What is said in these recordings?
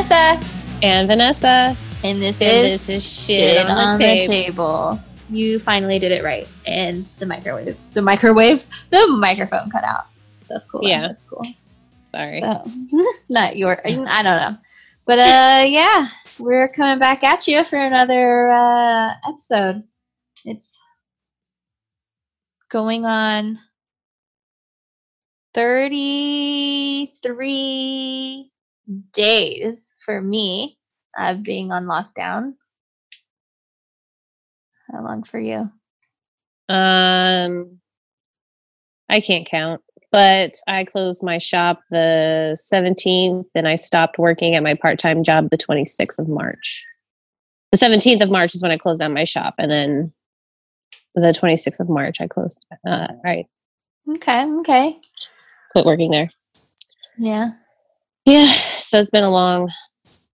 Vanessa. And Vanessa. And this And is this is shit on the tape. table. You finally did it right. And the microwave, the microwave, the microphone cut out. That's cool. Yeah. That's cool. Sorry. So, not your, I don't know. But uh, yeah, we're coming back at you for another uh, episode. It's going on 33 days for me of being on lockdown. How long for you? Um, I can't count, but I closed my shop the 17th and I stopped working at my part time job the 26th of March. The 17th of March is when I closed down my shop, and then the 26th of March I closed. Uh, right, Okay, okay. quit working there. Yeah. Yeah, so it's been a long,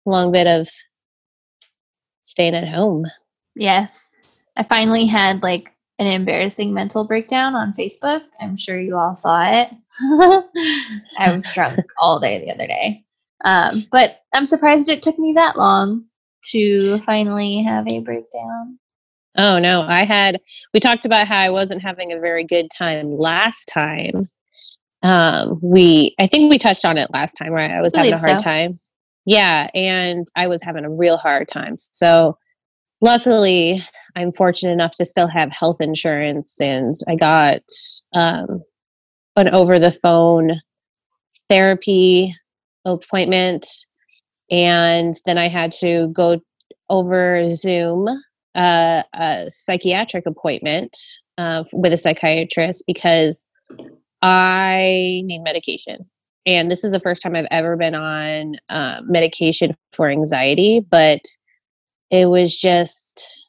long bit of staying at home. Yes. I finally had like an embarrassing mental breakdown on Facebook. I'm sure you all saw it. I was drunk all day the other day. Um, but I'm surprised it took me that long to finally have a breakdown. Oh no, I had we talked about how I wasn't having a very good time last time. Um we I think we touched on it last time, right? I was having a hard so. time. Yeah, and I was having a real hard time. So luckily I'm fortunate enough to still have health insurance and I got um an over the phone therapy appointment and then I had to go over Zoom uh, a psychiatric appointment uh, with a psychiatrist because I need medication. And this is the first time I've ever been on uh, medication for anxiety, but it was just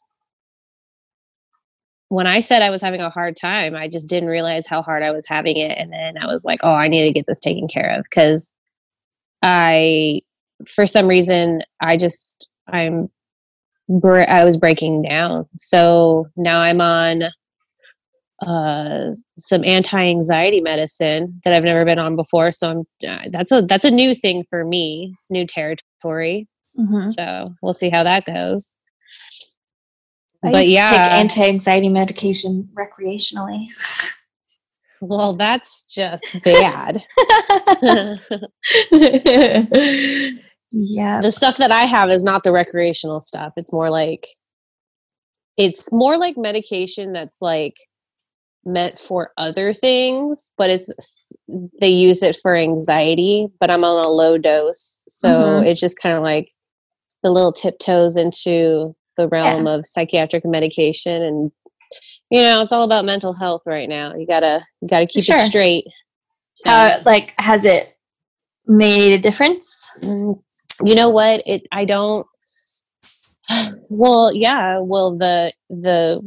when I said I was having a hard time, I just didn't realize how hard I was having it. And then I was like, oh, I need to get this taken care of because I, for some reason, I just, I'm I was breaking down. So now I'm on uh, some anti-anxiety medicine that I've never been on before. So I'm uh, that's a that's a new thing for me. It's new territory. Mm-hmm. So we'll see how that goes. I but yeah, take anti-anxiety medication recreationally. well, that's just bad. yeah. the stuff that I have is not the recreational stuff. It's more like it's more like medication that's like meant for other things, but it's they use it for anxiety, but I'm on a low dose. So Mhm. it's just kind of like the little tiptoes into the realm of psychiatric medication and you know, it's all about mental health right now. You gotta you gotta keep Sure. it straight. How, like, has it made a difference? Mm, you know what it i don't well yeah well the the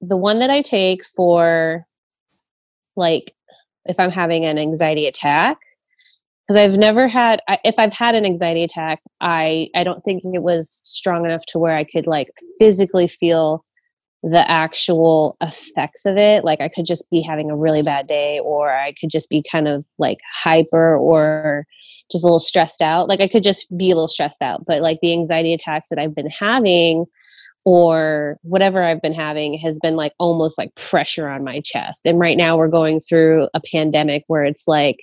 the one that i take for like if i'm having an anxiety attack because i've never had I, if i've had an anxiety attack i i don't think it was strong enough to where i could like physically feel the actual effects of it like i could just be having a really bad day or i could just be kind of like hyper or just a little stressed out. Like I could just be a little stressed out, but like the anxiety attacks that I've been having or whatever I've been having has been like almost like pressure on my chest. And right now we're going through a pandemic where it's like,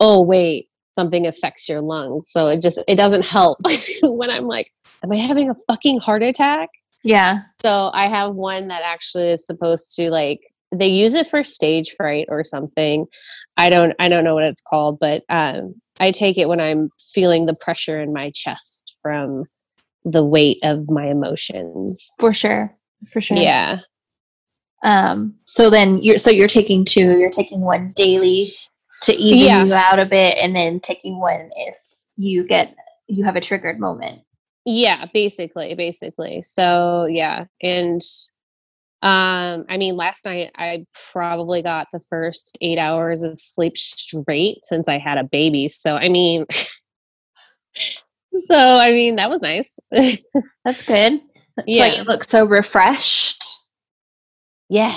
oh wait, something affects your lungs. So it just it doesn't help when I'm like, am I having a fucking heart attack? Yeah. So I have one that actually is supposed to like they use it for stage fright or something. I don't I don't know what it's called, but um I take it when I'm feeling the pressure in my chest from the weight of my emotions. For sure. For sure. Yeah. Um, so then you're so you're taking two, you're taking one daily to even Yeah. you out a bit and then taking one if you get you have a triggered moment. Yeah, basically, basically. So yeah, and um, I mean, last night I probably got the first eight hours of sleep straight since I had a baby. So I mean, so I mean that was nice. That's good. Yeah. you look so refreshed. yeah,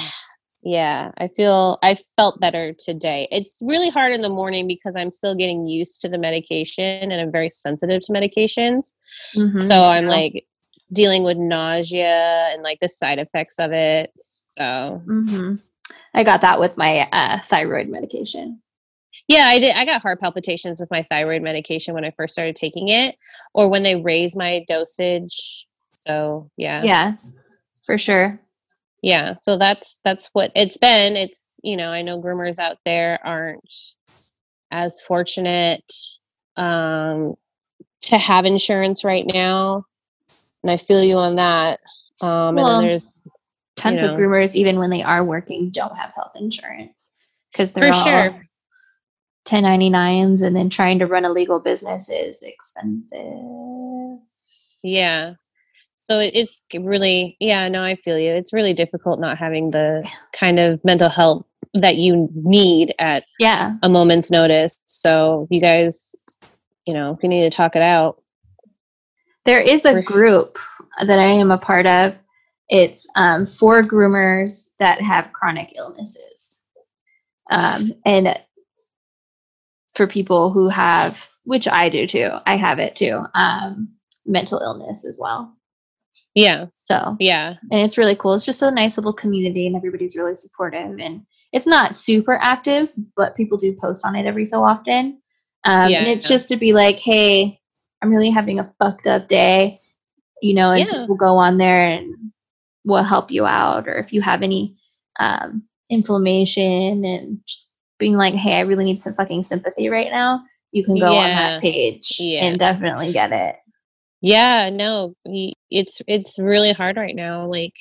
yeah, I feel I felt better today. It's really hard in the morning because I'm still getting used to the medication and I'm very sensitive to medications. Mm-hmm, so I'm like dealing with nausea and like the side effects of it. So mm-hmm. I got that with my uh, thyroid medication. Yeah, I did. I got heart palpitations with my thyroid medication when I first started taking it, or when they raised my dosage. So yeah, yeah, for sure. Yeah, so that's that's what it's been. It's you know I know groomers out there aren't as fortunate um, to have insurance right now, and I feel you on that. Um, well, and then there's tons you know, of groomers, even when they are working, don't have health insurance because they're for all sure 1099s and then trying to run a legal business is expensive. Yeah. So it's really, yeah, no, I feel you. It's really difficult not having the kind of mental health that you need at yeah a moment's notice. So you guys, you know, if you need to talk it out. There is a group that I am a part of. It's um, for groomers that have chronic illnesses. Um, and for people who have, which I do too, I have it too, um, mental illness as well. Yeah. So, yeah. And it's really cool. It's just a nice little community and everybody's really supportive. And it's not super active, but people do post on it every so often. Um, yeah, and it's just to be like, hey, I'm really having a fucked up day, you know, and yeah. people go on there and we'll help you out. Or if you have any um, inflammation and just being like, hey, I really need some fucking sympathy right now, you can go yeah. on that page yeah. and definitely get it. Yeah, no, it's it's really hard right now. Like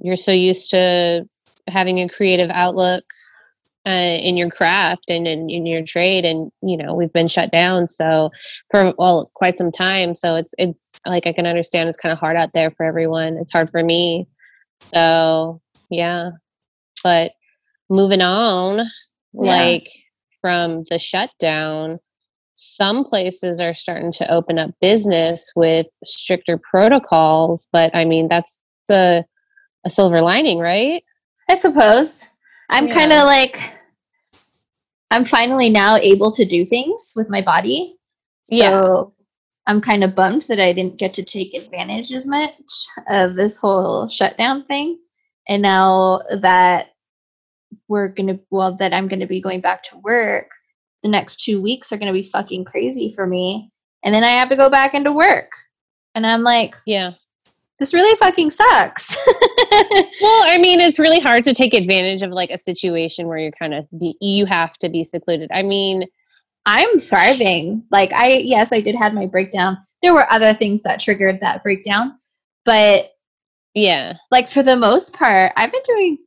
you're so used to having a creative outlook uh, in your craft and in, in your trade and you know we've been shut down so for well quite some time so it's it's like i can understand it's kind of hard out there for everyone it's hard for me so yeah but moving on, yeah. like from the shutdown, some places are starting to open up business with stricter protocols, but I mean that's a a silver lining, right? I suppose. I'm yeah. kind of like I'm finally now able to do things with my body. So yeah. I'm kind of bummed that I didn't get to take advantage as much of this whole shutdown thing. And now that we're gonna well that i'm gonna be going back to work the next two weeks are gonna be fucking crazy for me and then i have to go back into work. And i'm like yeah. this really fucking sucks. Well i mean it's really hard to take advantage of like a situation where you're kind of be you have to be secluded. I mean i'm thriving. Like i yes i did have my breakdown. There were other things that triggered that breakdown but yeah. like for the most part i've been doing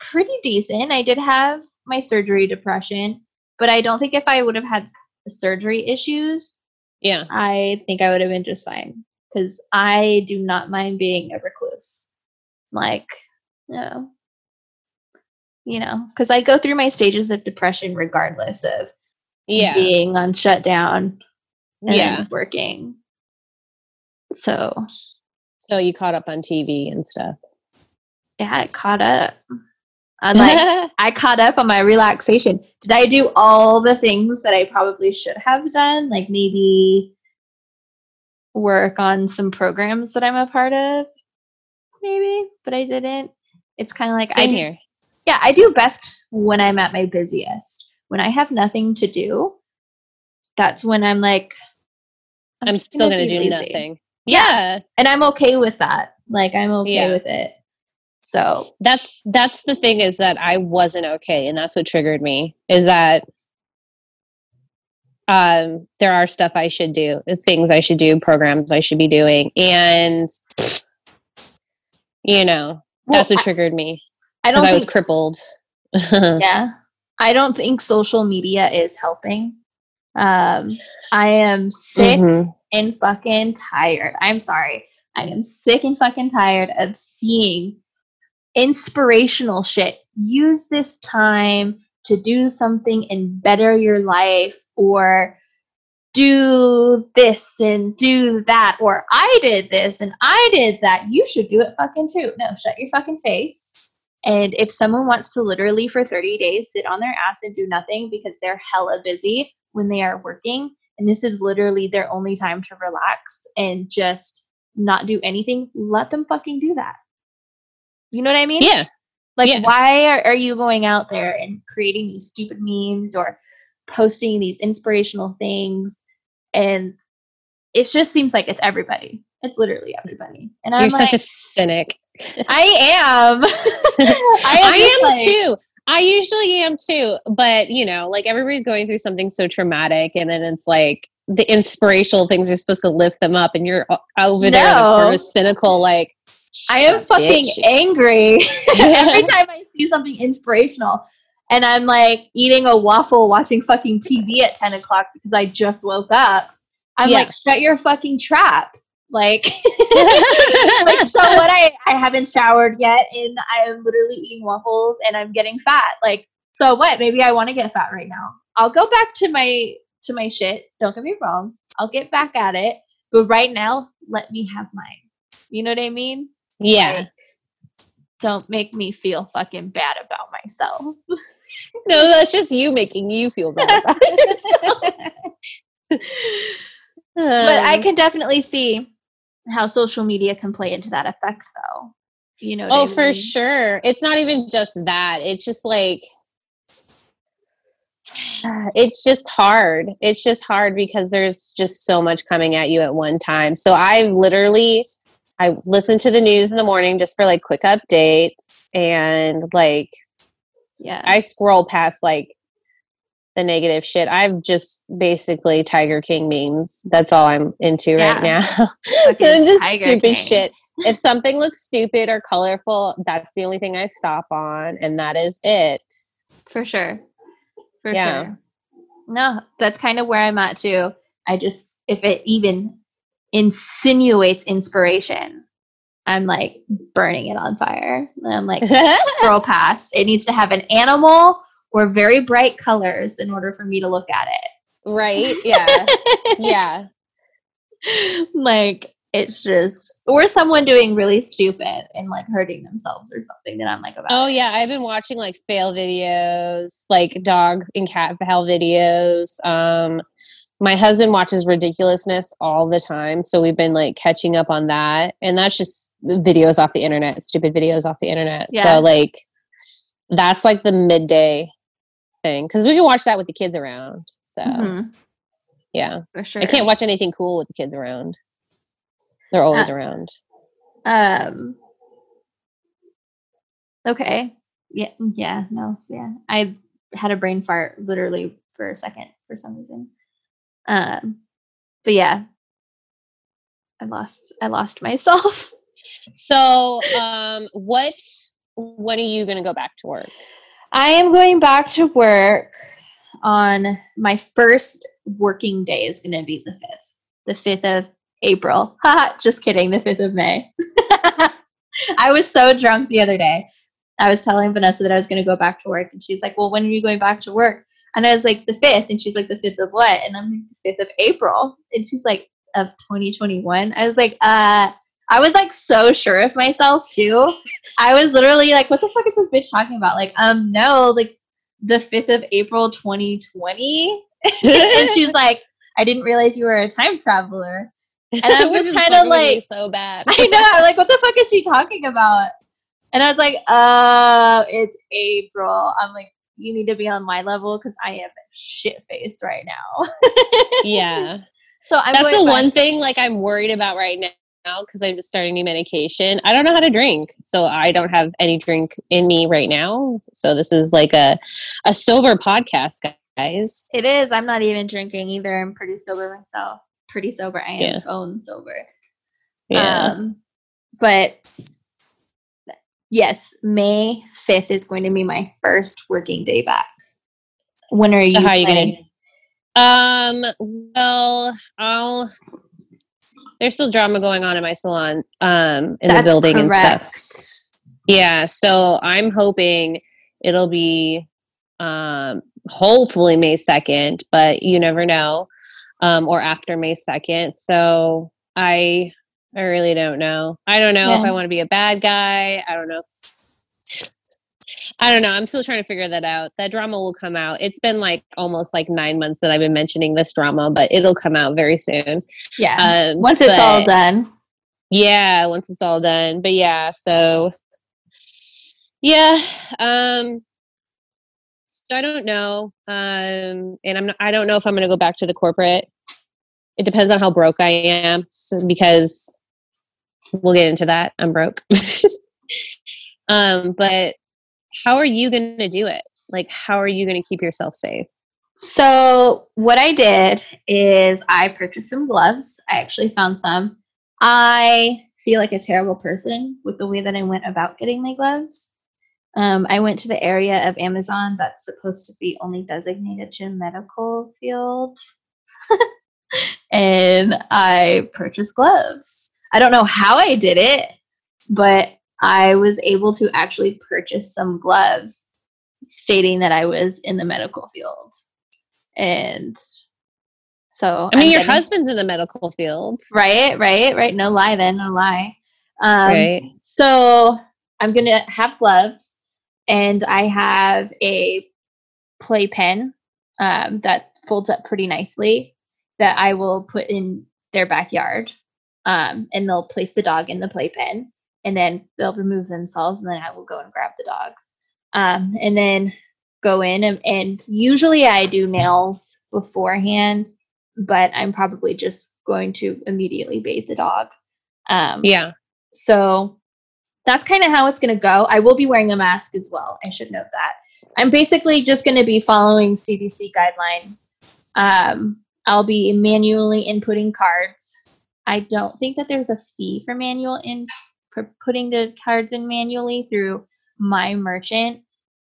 pretty decent. I did have my surgery depression, but I don't think if I would have had surgery issues, yeah, I think I would have been just fine because I do not mind being a recluse. Like, no, you know, because I go through my stages of depression regardless of yeah being on shutdown and yeah working. So, so you caught up on TV and stuff. Yeah, I caught up. I'm like, I caught up on my relaxation. Did I do all the things that I probably should have done? Like maybe work on some programs that I'm a part of? Maybe, but I didn't. It's kind of like Same I do, here. Yeah, I do best when I'm at my busiest. When I have nothing to do, that's when I'm like, I'm, I'm still gonna, gonna do lazy. nothing. Yeah. yeah. And I'm okay with that. Like I'm okay yeah. with it. So that's that's the thing is that I wasn't okay, and that's what triggered me. Is that um, there are stuff I should do, things I should do, programs I should be doing, and you know well, that's what I, triggered me. I don't. I was crippled. yeah, I don't think social media is helping. Um, I am sick mm-hmm. and fucking tired. I'm sorry. I am sick and fucking tired of seeing inspirational shit. Use this time to do something and better your life or do this and do that or I did this and I did that. You should do it fucking too. No, shut your fucking face. And if someone wants to literally for 30 days sit on their ass and do nothing because they're hella busy when they are working, and this is literally their only time to relax and just not do anything, let them fucking do that. You know what I mean? Yeah. Like, Yeah. why are, are you going out there and creating these stupid memes or posting these inspirational things? And it just seems like it's everybody. It's literally everybody. And I'm You're like, such a cynic. I am. I am am, like- too. I usually am too, but you know, like everybody's going through something so traumatic, and then it's like the inspirational things are supposed to lift them up, and you're over there like, for a cynical, like I am fucking bitch." angry every time I see something inspirational. And I'm like eating a waffle, watching fucking TV at 10 o'clock because I just woke up. I'm Yeah. like, shut your fucking trap. Like, like so what I, I haven't showered yet and I am literally eating waffles and I'm getting fat. Like, so what? Maybe I want to get fat right now. I'll go back to my to my shit. Don't get me wrong. I'll get back at it. But right now, let me have mine. You know what I mean? Yeah. Like, don't make me feel fucking bad about myself. No, that's just you making you feel bad. About it. but I can definitely see how social media can play into that effect, though. You know? Oh, I for sure. It's not even just that. It's just like it's just hard. It's just hard because there's just so much coming at you at one time. So I literally I listen to the news in the morning just for like quick updates and like Yeah. I scroll past like the negative shit. I've just basically Tiger King memes. That's all I'm into right now. And just Tiger stupid King. shit. If something looks stupid or colorful, that's the only thing I stop on, and that is it. For sure. For Yeah. sure. No, that's kind of where I'm at too. I just, if it even insinuates inspiration, I'm like burning it on fire. And I'm like, scroll past. It needs to have an animal or very bright colors in order for me to look at it. right? Yeah. Yeah. like it's just or someone doing really stupid and like hurting themselves or something that I'm like about. Oh yeah, I've been watching like fail videos, like dog and cat fail videos. Um my husband watches ridiculousness all the time, so we've been like catching up on that. And that's just videos off the internet, stupid videos off the internet. Yeah. So like that's like the midday thing cuz we can watch that with the kids around. So, Mhm, yeah. for sure. I can't watch anything cool with the kids around. They're always Uh, around. Um. Okay. Yeah. mm, Yeah. No. Yeah. I had a brain fart literally for a second for some reason. Um. But yeah. I lost. I lost myself. So, um what when are you going to go back to work? I am going back to work on my first working day is going to be the 5th. The 5th of April. Just kidding. The 5th of May. I was so drunk the other day. I was telling Vanessa that I was going to go back to work. And she's like, Well, when are you going back to work? And I was like, The 5th. And she's like, The 5th of what? And I'm like, The 5th of April. And she's like, Of 2021. I was like, Uh, I was like so sure of myself too. I was literally like, what the fuck is this bitch talking about? Like, um, no, like the 5th of April 2020. and she's like, I didn't realize you were a time traveler. And just is kind of fucking with me like, so bad. I know, like, what the fuck is she talking about? And I was like, oh, it's April. I'm like, you need to be on my level because I am shit faced right now. yeah. so I'm That's the back- one thing like I'm worried about right now because I'm just starting new medication. I don't know how to drink. So I don't have any drink in me right now. So this is like a a sober podcast, guys. It is. I'm not even drinking either. I'm pretty sober myself. Pretty sober. I am Yeah. bone sober. Yeah. Um, but yes, May 5th is going to be my first working day back. When are so you how are you gonna um well I'll there's still drama going on in my salon, um, in That's the building correct. and stuff. Yeah, so I'm hoping it'll be um hopefully May 2nd, but you never know. Um or after May 2nd. So I I really don't know. I don't know if I want to be a bad guy. I don't know. I don't know. I'm still trying to figure that out. That drama will come out. It's been like almost like nine months that I've been mentioning this drama, but it'll come out very soon. Yeah. Um, once it's all done. Yeah, once it's all done. But yeah, so yeah. Um so I don't know. Um and I'm not, I don't know if I'm gonna go back to the corporate. It depends on how broke I am. Because we'll get into that. I'm broke. um, but how are you going to do it? Like, how are you going to keep yourself safe? So, what I did is I purchased some gloves. I actually found some. I feel like a terrible person with the way that I went about getting my gloves. Um, I went to the area of Amazon that's supposed to be only designated to medical field. and I purchased gloves. I don't know how I did it, but I was able to actually purchase some gloves stating that I was in the medical field. And so I mean I'm your getting, husband's in the medical field. Right, right, right. No lie then, no lie. Um, right. so I'm gonna have gloves and I have a play pen um, that folds up pretty nicely that I will put in their backyard. Um, and they'll place the dog in the playpen and then they'll remove themselves and then I will go and grab the dog. Um, and then go in and, and usually I do nails beforehand, but I'm probably just going to immediately bathe the dog. Um, yeah. So that's kind of how it's going to go. I will be wearing a mask as well. I should note that. I'm basically just going to be following CDC guidelines. Um, I'll be manually inputting cards. I don't think that there's a fee for manual in for putting the cards in manually through my merchant.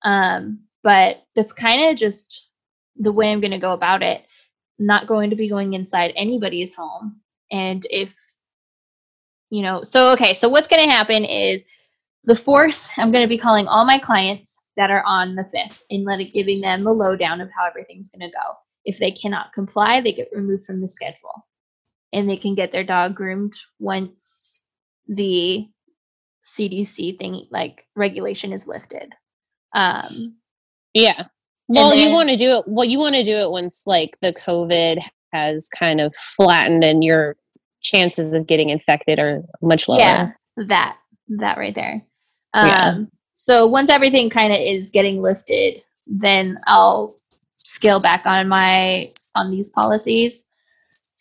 Um, but that's kind of just the way I'm going to go about it. Not going to be going inside anybody's home. And if, you know, so okay, so what's going to happen is the fourth, I'm going to be calling all my clients that are on the fifth and letting giving them the lowdown of how everything's going to go. If they cannot comply, they get removed from the schedule and they can get their dog groomed once the CDC thing like regulation is lifted. Um, yeah. Well, then, you want to do it. Well, you want to do it once like the COVID has kind of flattened and your chances of getting infected are much lower. Yeah, that that right there. Um, yeah. So once everything kind of is getting lifted, then I'll scale back on my on these policies.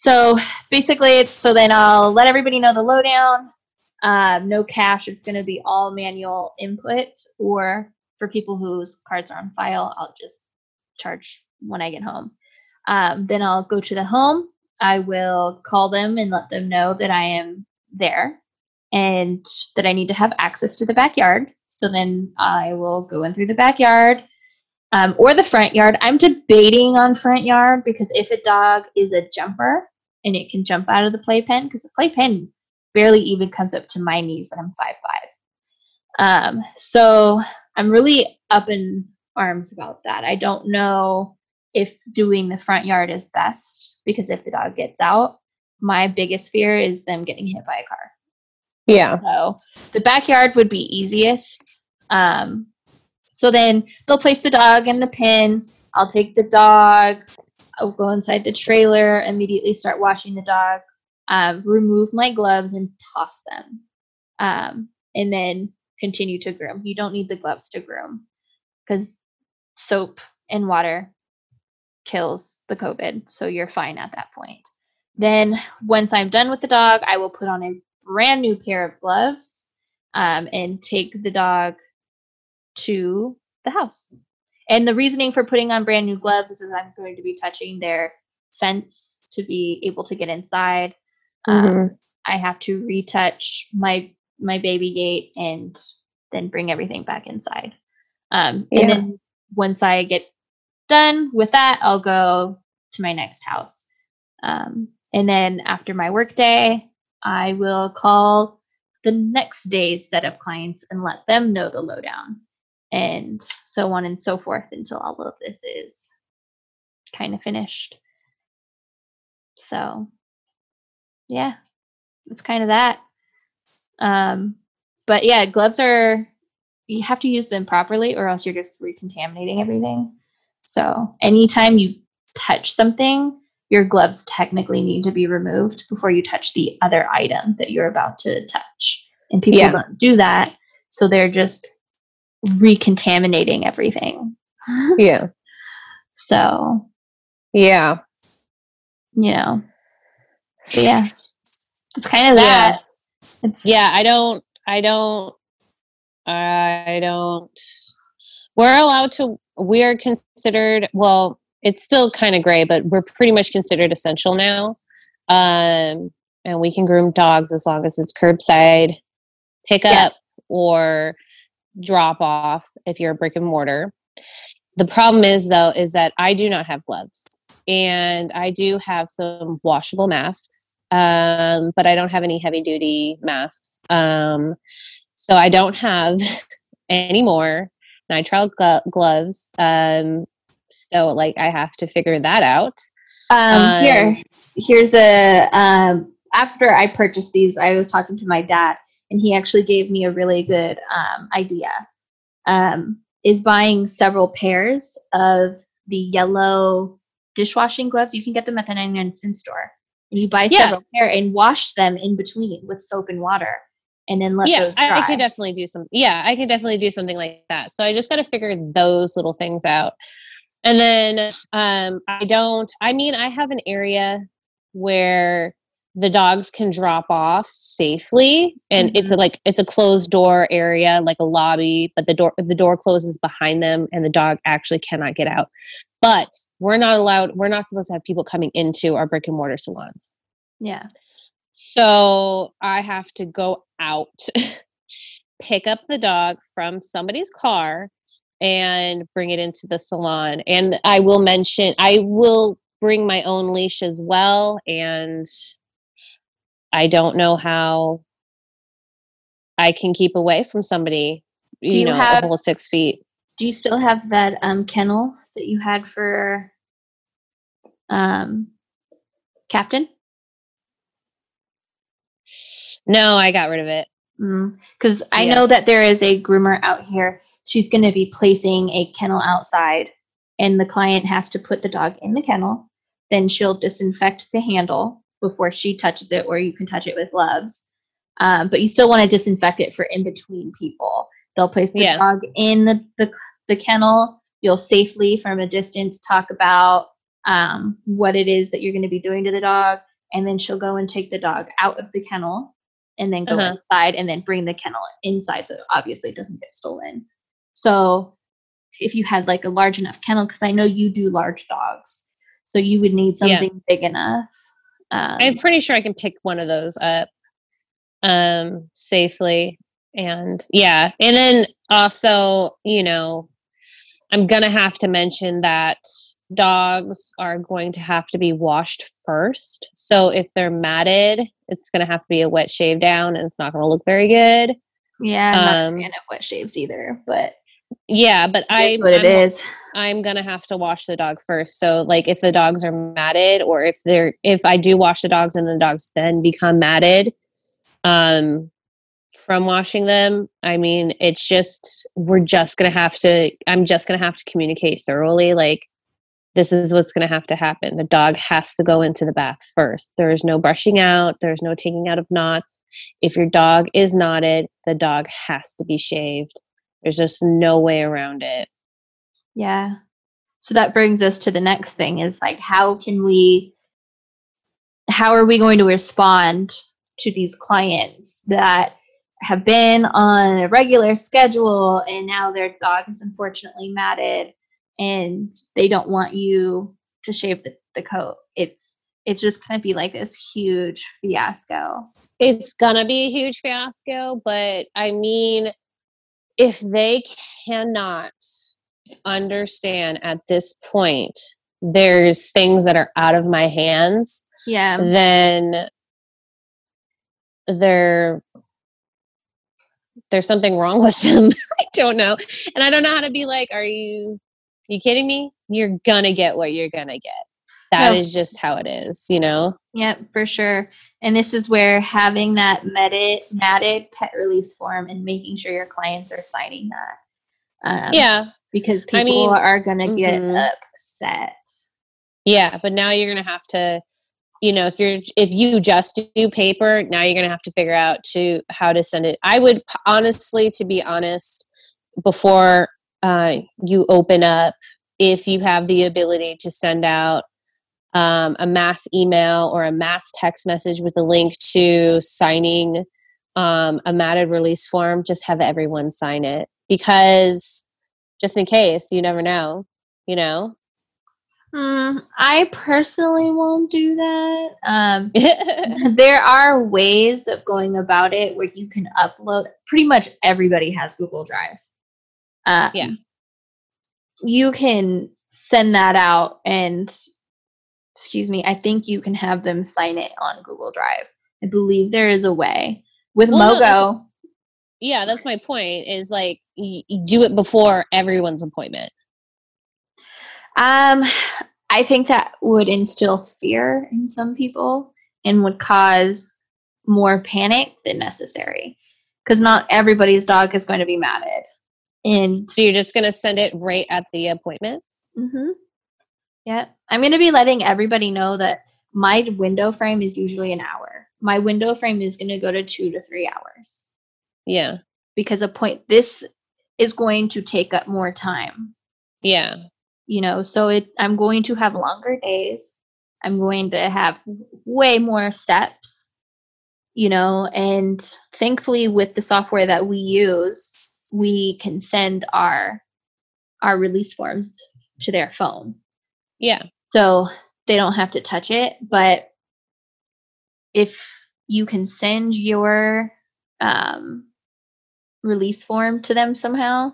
So basically, so then I'll let everybody know the lowdown. Um, no cash. It's going to be all manual input. Or for people whose cards are on file, I'll just charge when I get home. Um, then I'll go to the home. I will call them and let them know that I am there and that I need to have access to the backyard. So then I will go in through the backyard um, or the front yard. I'm debating on front yard because if a dog is a jumper and it can jump out of the playpen, because the playpen barely even comes up to my knees and I'm five five. Um, so I'm really up in arms about that. I don't know if doing the front yard is best because if the dog gets out, my biggest fear is them getting hit by a car. Yeah. So the backyard would be easiest. Um, so then they'll place the dog in the pen. I'll take the dog. I'll go inside the trailer, immediately start washing the dog, um, remove my gloves and toss them, um, and then continue to groom. You don't need the gloves to groom because soap and water kills the COVID, so you're fine at that point. Then, once I'm done with the dog, I will put on a brand new pair of gloves um, and take the dog to the house. And the reasoning for putting on brand new gloves is that I'm going to be touching their fence to be able to get inside. Um, mm-hmm. Um, I have to retouch my my baby gate and then bring everything back inside. Um, yeah. And then once I get done with that, I'll go to my next house. Um, and then after my work day, I will call the next day's set of clients and let them know the lowdown, and so on and so forth until all of this is kind of finished. So yeah, it's kind of that. Um, but yeah, gloves are you have to use them properly or else you're just recontaminating everything. So anytime you touch something, your gloves technically need to be removed before you touch the other item that you're about to touch. And people yeah. don't do that. So they're just recontaminating everything. yeah. So, yeah. You know, yeah. It's kind of that. Yeah. It's Yeah, I don't I don't I don't we're allowed to we are considered well it's still kind of gray but we're pretty much considered essential now um and we can groom dogs as long as it's curbside pickup yeah. or drop off if you're a brick and mortar the problem is though is that i do not have gloves and i do have some washable masks um, but i don't have any heavy duty masks um, so i don't have any more nitrile glo- gloves. Um, so like I have to figure that out. Um, um, here, here's a. Um, after I purchased these, I was talking to my dad, and he actually gave me a really good um, idea. Um, is buying several pairs of the yellow dishwashing gloves. You can get them at the 99 cent store. And you buy yeah. several pair and wash them in between with soap and water and then let yeah, those dry. I, I could definitely do some. Yeah, I can definitely do something like that. So I just got to figure those little things out. And then um, I don't. I mean, I have an area where the dogs can drop off safely, and mm-hmm. it's a, like it's a closed door area, like a lobby, but the door the door closes behind them, and the dog actually cannot get out. But we're not allowed. We're not supposed to have people coming into our brick and mortar salons. Yeah. So I have to go out, pick up the dog from somebody's car, and bring it into the salon. And I will mention, I will bring my own leash as well. And I don't know how I can keep away from somebody, you, you, know, have, a whole six feet. Do you still have that um, kennel that you had for um, Captain? No, I got rid of it. Because mm, I yeah. know that there is a groomer out here. She's going to be placing a kennel outside, and the client has to put the dog in the kennel. Then she'll disinfect the handle before she touches it, or you can touch it with gloves. Um, but you still want to disinfect it for in between people. They'll place the yeah. dog in the, the, the kennel. You'll safely, from a distance, talk about um, what it is that you're going to be doing to the dog and then she'll go and take the dog out of the kennel and then go uh-huh. inside and then bring the kennel inside so obviously it doesn't get stolen so if you had like a large enough kennel because i know you do large dogs so you would need something yeah. big enough um, i'm pretty sure i can pick one of those up um safely and yeah and then also you know i'm gonna have to mention that dogs are going to have to be washed first. So if they're matted, it's going to have to be a wet shave down and it's not going to look very good. Yeah, I'm um, not a um, fan of wet shaves either, but yeah, but I what it I'm, is. I'm gonna have to wash the dog first. So like if the dogs are matted or if they're if I do wash the dogs and the dogs then become matted, um from washing them, I mean it's just we're just gonna have to I'm just gonna have to communicate thoroughly. Like this is what's going to have to happen. The dog has to go into the bath first. There is no brushing out, there's no taking out of knots. If your dog is knotted, the dog has to be shaved. There's just no way around it. Yeah. So that brings us to the next thing is like how can we how are we going to respond to these clients that have been on a regular schedule and now their dog is unfortunately matted and they don't want you to shave the, the coat. It's it's just gonna be like this huge fiasco. It's gonna be a huge fiasco, but I mean, if they cannot understand at this point there's things that are out of my hands yeah then they're there's something wrong with them i don't know and i don't know how to be like are you you kidding me? You're gonna get what you're gonna get. That is just how it is, you know? Yep, for sure. And this is where having that matted, matted pet release form and making sure your clients are signing that. Um, yeah. Because people I mean, are going to get mm-hmm. upset. Yeah, but now you're going to have to, you know, if you're if you just do paper, now you're going to have to figure out to how to send it. I would honestly, to be honest, before uh, you open up, if you have the ability to send out um, a mass email or a mass text message with a link to signing um, a matted release form, just have everyone sign it because just in case, you never know, you know? Mm, I personally won't do that. Um, there are ways of going about it where you can upload. Pretty much everybody has Google Drive. Uh, yeah. You can send that out and excuse me, I think you can have them sign it on Google Drive. I believe there is a way. With well, MoeGo. No, yeah, that's my point is like you do it before everyone's appointment. Um I think that would instill fear in some people and would cause more panic than necessary because not everybody's dog is going to be matted. And so you're just going to send it right at the appointment? Mhm. Yeah. I'm going to be letting everybody know that my window frame is usually an hour. My window frame is going to go to 2 to 3 hours. Yeah. Because a point this is going to take up more time. Yeah. You know, so it I'm going to have longer days. I'm going to have way more steps. You know, and thankfully with the software that we use, we can send our our release forms to their phone. Yeah. So they don't have to touch it. But if you can send your um, release form to them somehow,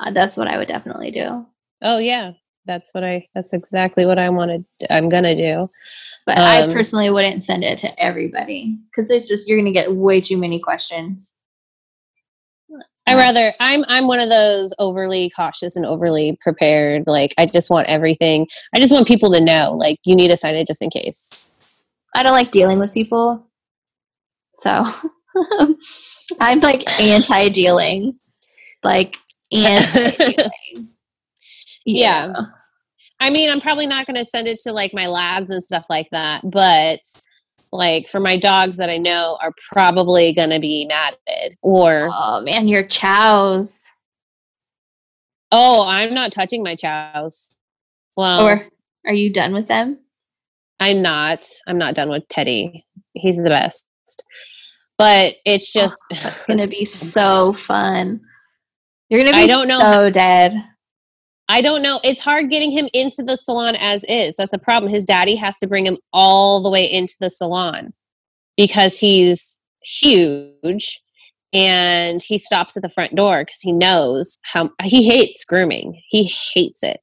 uh, that's what I would definitely do. Oh yeah, that's what I. That's exactly what I wanted. I'm gonna do. But um, I personally wouldn't send it to everybody because it's just you're gonna get way too many questions. I rather I'm I'm one of those overly cautious and overly prepared. Like I just want everything. I just want people to know. Like you need to sign it just in case. I don't like dealing with people, so I'm like anti-dealing. Like anti-dealing. yeah. yeah. I mean, I'm probably not going to send it to like my labs and stuff like that, but like for my dogs that I know are probably going to be matted or oh man your chows. Oh I'm not touching my chows. Well or are you done with them? I'm not. I'm not done with Teddy. He's the best. But it's oh, just oh, that's going to be so fun. You're going to be I don't know so how, dead I don't know. It's hard getting him into the salon as is. That's a problem. His daddy has to bring him all the way into the salon because he's huge and he stops at the front door because he knows how he hates grooming. He hates it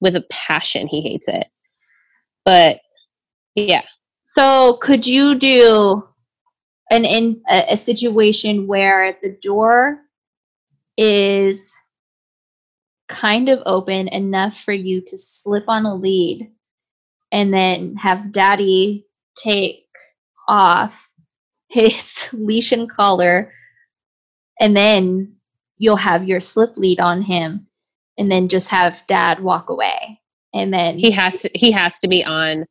with a passion. He hates it. But yeah. So could you do an in a, a situation where the door is kind of open enough for you to slip on a lead and then have daddy take off his leash and collar and then you'll have your slip lead on him and then just have dad walk away. And then he has to, he has to be on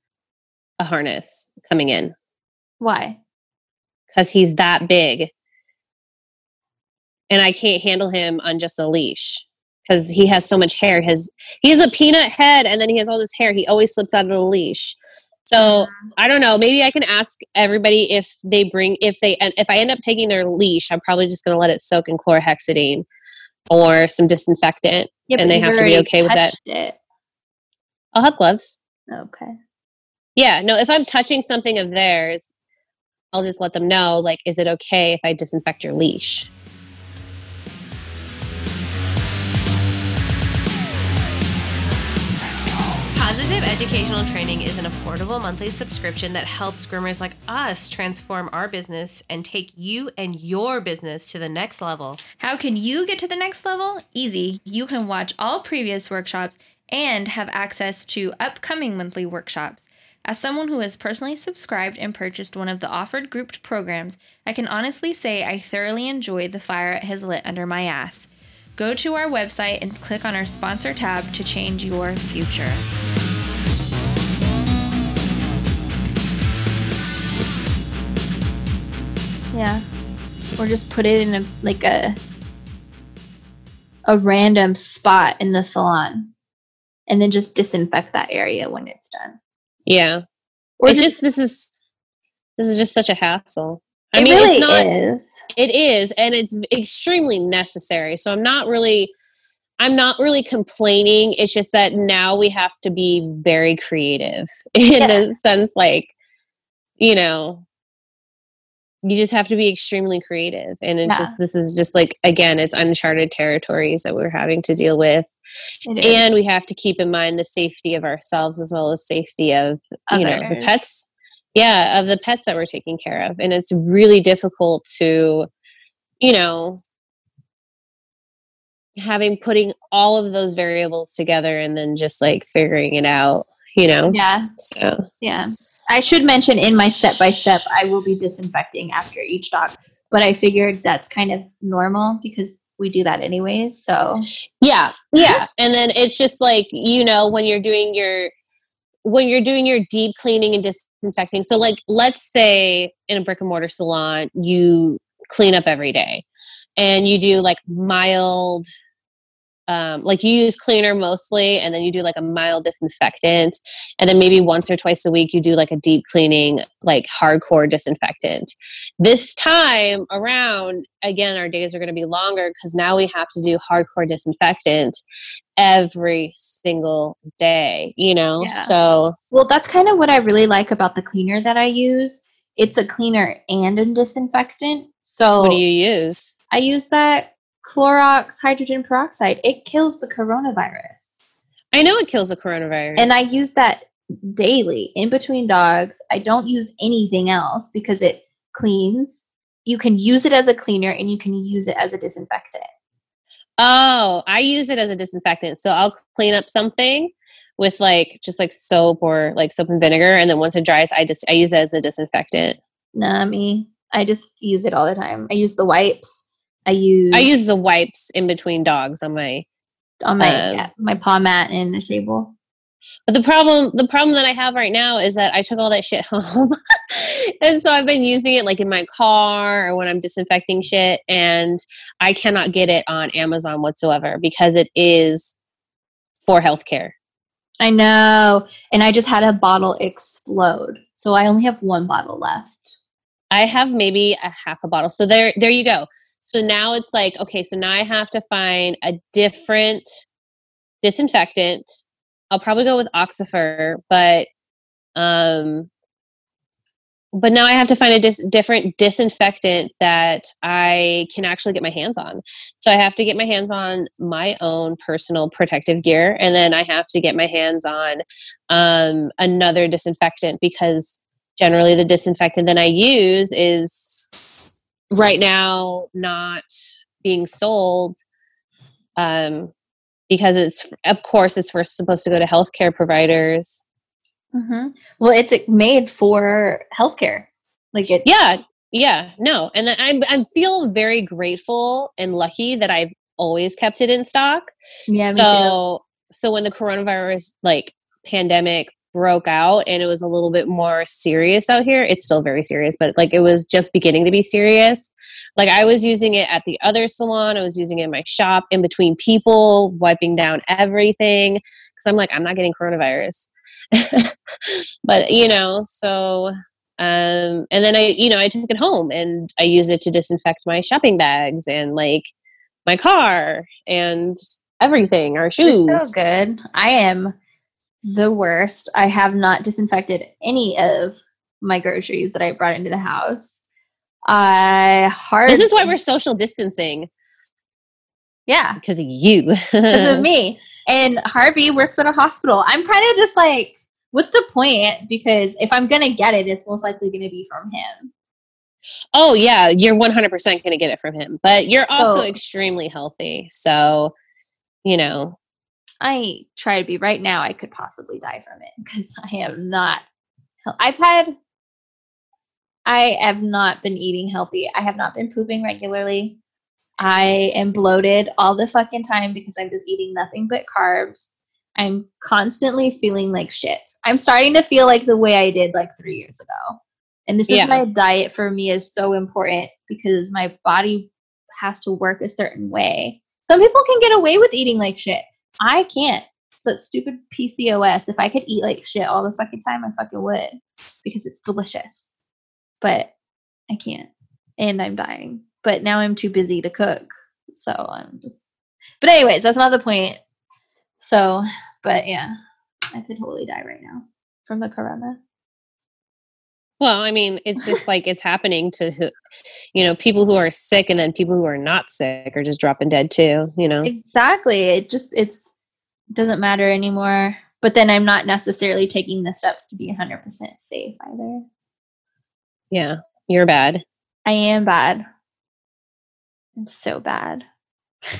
a harness coming in. Why? Because he's that big. And i can't handle him on just a leash because he has so much hair. His he has a peanut head, and then he has all this hair. He always slips out of the leash. So I don't know. Maybe I can ask everybody if they bring if they and if I end up taking their leash, I'm probably just going to let it soak in chlorhexidine or some disinfectant, yeah, and they have to be okay with that. It. I'll have gloves. Okay. Yeah. No. If I'm touching something of theirs, I'll just let them know. Like, is it okay if I disinfect your leash? Positive Educational Training is an affordable monthly subscription that helps groomers like us transform our business and take you and your business to the next level. How can you get to the next level? Easy. You can watch all previous workshops and have access to upcoming monthly workshops. As someone who has personally subscribed and purchased one of the offered grouped programs, I can honestly say I thoroughly enjoy the fire it has lit under my ass. Go to our website and click on our sponsor tab to change your future. Yeah. Or just put it in a like a a random spot in the salon and then just disinfect that area when it's done. Yeah. Or it's just, just this is this is just such a hassle. I it mean, really it's not is. it is and it's extremely necessary. So I'm not really I'm not really complaining. It's just that now we have to be very creative in Yeah. a sense like you know you just have to be extremely creative and it's Yeah. just this is just like again it's uncharted territories that we're having to deal with and we have to keep in mind the safety of ourselves as well as safety of you know the pets yeah of the pets that we're taking care of and it's really difficult to you know having putting all of those variables together and then just like figuring it out you know yeah, so yeah. I should mention in my step by step, I will be disinfecting after each dog, but I figured that's kind of normal because we do that anyways. So Yeah, yeah. And then it's just like, you know, when you're doing your when you're doing your deep cleaning and disinfecting. So like let's say in a brick and mortar salon, you clean up every day and you do like mild um, like you use cleaner mostly and then you do like a mild disinfectant and then maybe once or twice a week you do like a deep cleaning like hardcore disinfectant this time around again our days are going to be longer because now we have to do hardcore disinfectant every single day you know Yeah. so Well, that's kind of what I really like about the cleaner that I use. It's a cleaner and a disinfectant. So what do you use I use that Clorox hydrogen peroxide. It kills the coronavirus. i know it kills the coronavirus And I use that daily in between dogs. I don't use anything else because it cleans. You can use it as a cleaner and you can use it as a disinfectant. Oh, I use it as a disinfectant. So I'll clean up something with like just like soap or like soap and vinegar, and then once it dries, I just I use it as a disinfectant. Nah, me. I just use it all the time. I use the wipes. I use I use the wipes in between dogs on my. on my um, yeah, my paw mat and the table. But the problem the problem that I have right now is that I took all that shit home, and so I've been using it like in my car or when I'm disinfecting shit, and I cannot get it on Amazon whatsoever because it is for healthcare. I know. And I just had a bottle explode. So I only have one bottle left. I have maybe a half a bottle. So there there you go. So now it's like, okay, so now I have to find a different disinfectant. I'll probably go with Oxivir, but um but now I have to find a dis- different disinfectant that I can actually get my hands on. So I have to get my hands on my own personal protective gear and then I have to get my hands on um another disinfectant because generally the disinfectant that I use is right now not being sold um, because it's of course it's first supposed to go to healthcare providers. Hmm Well, it's made for healthcare. Like it. Yeah, yeah, no, and I I feel very grateful and lucky that I've always kept it in stock. yeah. So so when the coronavirus like pandemic broke out and it was a little bit more serious out here it's still very serious but like it was just beginning to be serious like i was using it at the other salon i was using it in my shop in between people wiping down everything because i'm like i'm not getting coronavirus but you know so um and then i you know i took it home and i used it to disinfect my shopping bags and like my car and everything our shoes It's so good. I am the worst. I have not disinfected any of my groceries that I brought into the house. I hard. this is why we're social distancing yeah because of you because of me. And Harvey works at a hospital. I'm kind of just like, what's the point? Because if I'm gonna get it, it's most likely gonna be from him. oh yeah you're 100% going to get it from him but you're oh. also Oh. extremely healthy so you know I try to be right now. I could possibly die from it because I am not. I've had. I have not been eating healthy. I have not been pooping regularly. I am bloated all the fucking time because I'm just eating nothing but carbs. I'm constantly feeling like shit. I'm starting to feel like the way I did like three years ago. And this is Yeah. why diet for me is so important because my body has to work a certain way. Some people can get away with eating like shit. I can't. It's that stupid PCOS. If I could eat like shit all the fucking time, I fucking would because it's delicious. But I can't. And I'm dying. But now I'm too busy to cook. So I'm just. But, anyways, that's not the point. So, but yeah, I could totally die right now from the corona. Well, I mean, it's just like it's happening to who, you know, people who are sick and then people who are not sick are just dropping dead too, you know? Exactly. It just it's doesn't matter anymore. But then I'm not necessarily taking the steps to be 100% safe either. Yeah, you're bad. I am bad. I'm so bad.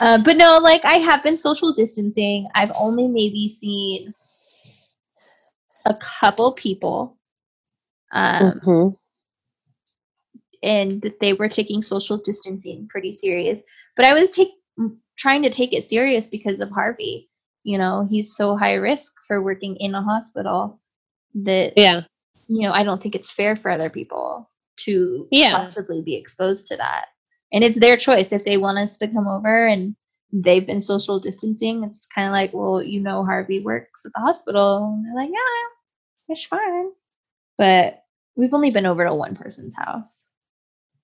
uh, but no, like I have been social distancing. I've only maybe seen a couple people. Um, Mhm. and that they were taking social distancing pretty serious. But I was take trying to take it serious because of Harvey. You know, he's so high risk for working in a hospital that Yeah. You know, I don't think it's fair for other people to Yeah. possibly be exposed to that. And it's their choice if they want us to come over and they've been social distancing. It's kind of like, well, you know, Harvey works at the hospital. And they're like, yeah, it's fine. But we've only been over to one person's house.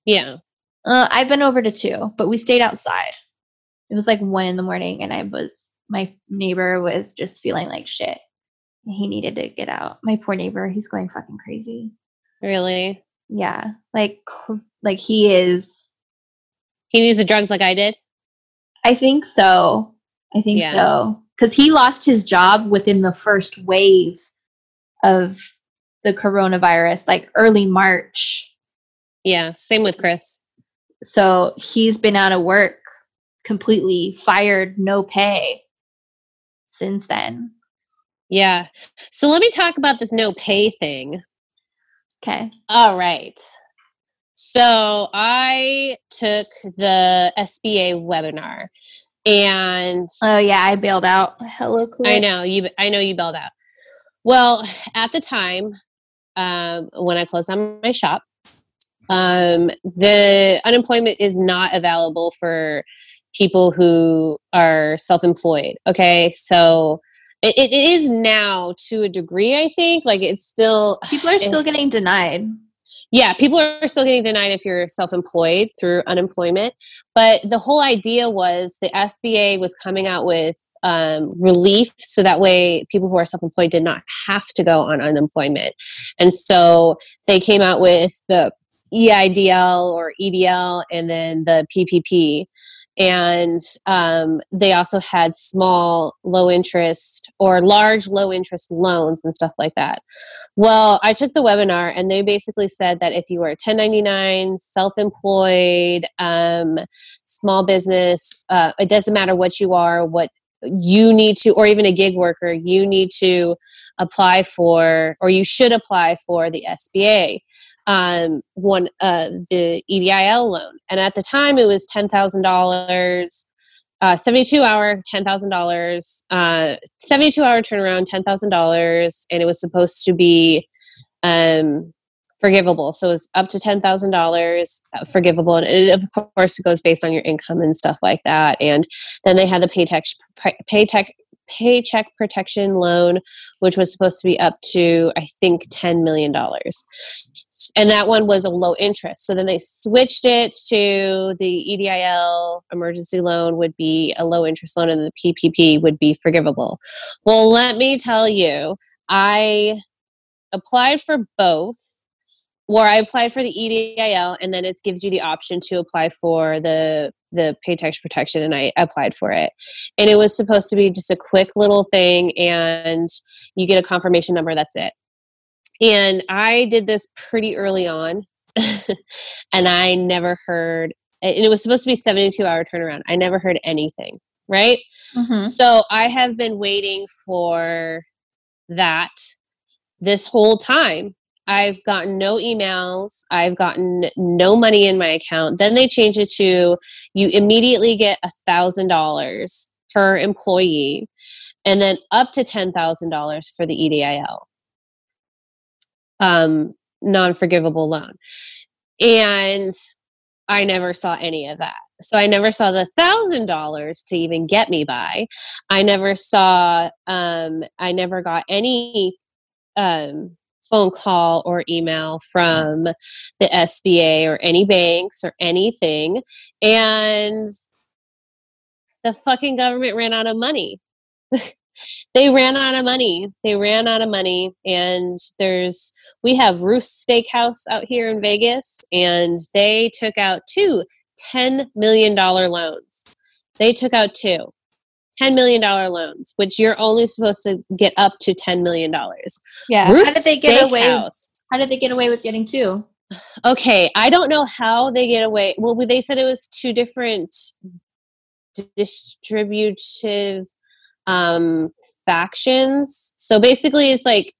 Yeah. Uh, I've been over to two, but we stayed outside. It was like one in the morning, and I was my neighbor was just feeling like shit. He needed to get out. My poor neighbor, he's going fucking crazy. Really? Yeah, like like he is. He needs the drugs like I did? I think so. I think Yeah. so because he lost his job within the first wave of the coronavirus, like early March. Yeah. Same with Chris. So he's been out of work, completely fired, no pay since then. Yeah. So let me talk about this no pay thing. Okay. All right. So I took the SBA webinar and Oh yeah, I bailed out. Hello, quick. I know you I know you bailed out. Well, at the time, um, when I closed on my shop, um, the unemployment is not available for people who are self-employed. Okay, so it, it is now to a degree. I think like it's still People are still getting denied. yeah, people are still getting denied if you're self employed through unemployment. But the whole idea was the SBA was coming out with um, relief so that way people who are self employed did not have to go on unemployment. And so they came out with the EIDL or EDL and then the PPP. And um, they also had small, low interest or large, low interest loans and stuff like that. Well, I took the webinar and they basically said that if you are 1099, self employed, um, small business, uh, it doesn't matter what you are, what you need to, or even a gig worker, you need to apply for, or you should apply for the SBA. Um, one, uh, the EDIL loan. And at the time it was $10,000 uh, 72 hour $10,000, uh, 72 hour turnaround $10,000, and it was supposed to be um, forgivable. So it's up to $10,000 uh, forgivable. And it, of course, it goes based on your income and stuff like that. And then they had the paycheck, paycheck, paycheck protection loan, which was supposed to be up to, I think, $10 million and that one was a low interest. So then they switched it to the EDIL emergency loan would be a low interest loan, and the PPP would be forgivable. Well, let me tell you, I applied for both, or I applied for the EDIL, and then it gives you the option to apply for the the paycheck protection, and I applied for it. And it was supposed to be just a quick little thing, and you get a confirmation number. That's it and I did this pretty early on, and I never heard and it was supposed to be 72 hour turnaround. I never heard anything, right? Mhm. So I have been waiting for that this whole time. I've gotten no emails. I've gotten no money in my account. Then they changed it to you immediately get a thousand dollars per employee, and then up to ten thousand dollars for the EDIL, um, non-forgivable loan. And I never saw any of that. So I never saw the thousand dollars to even get me by. I never saw. Um, I never got any um, phone call or email from the SBA or any banks or anything. And the fucking government ran out of money. they ran out of money. They ran out of money. And there's, we have Ruth's Steakhouse out here in Vegas, and they took out two $10 million loans. They took out two. $10 million loans, which you're only supposed to get up to $10 million. Yeah. How did they get away? How did they get away with getting two? Okay, I don't know how they get away. Well, they said it was two different distributive um, factions. So basically, it's like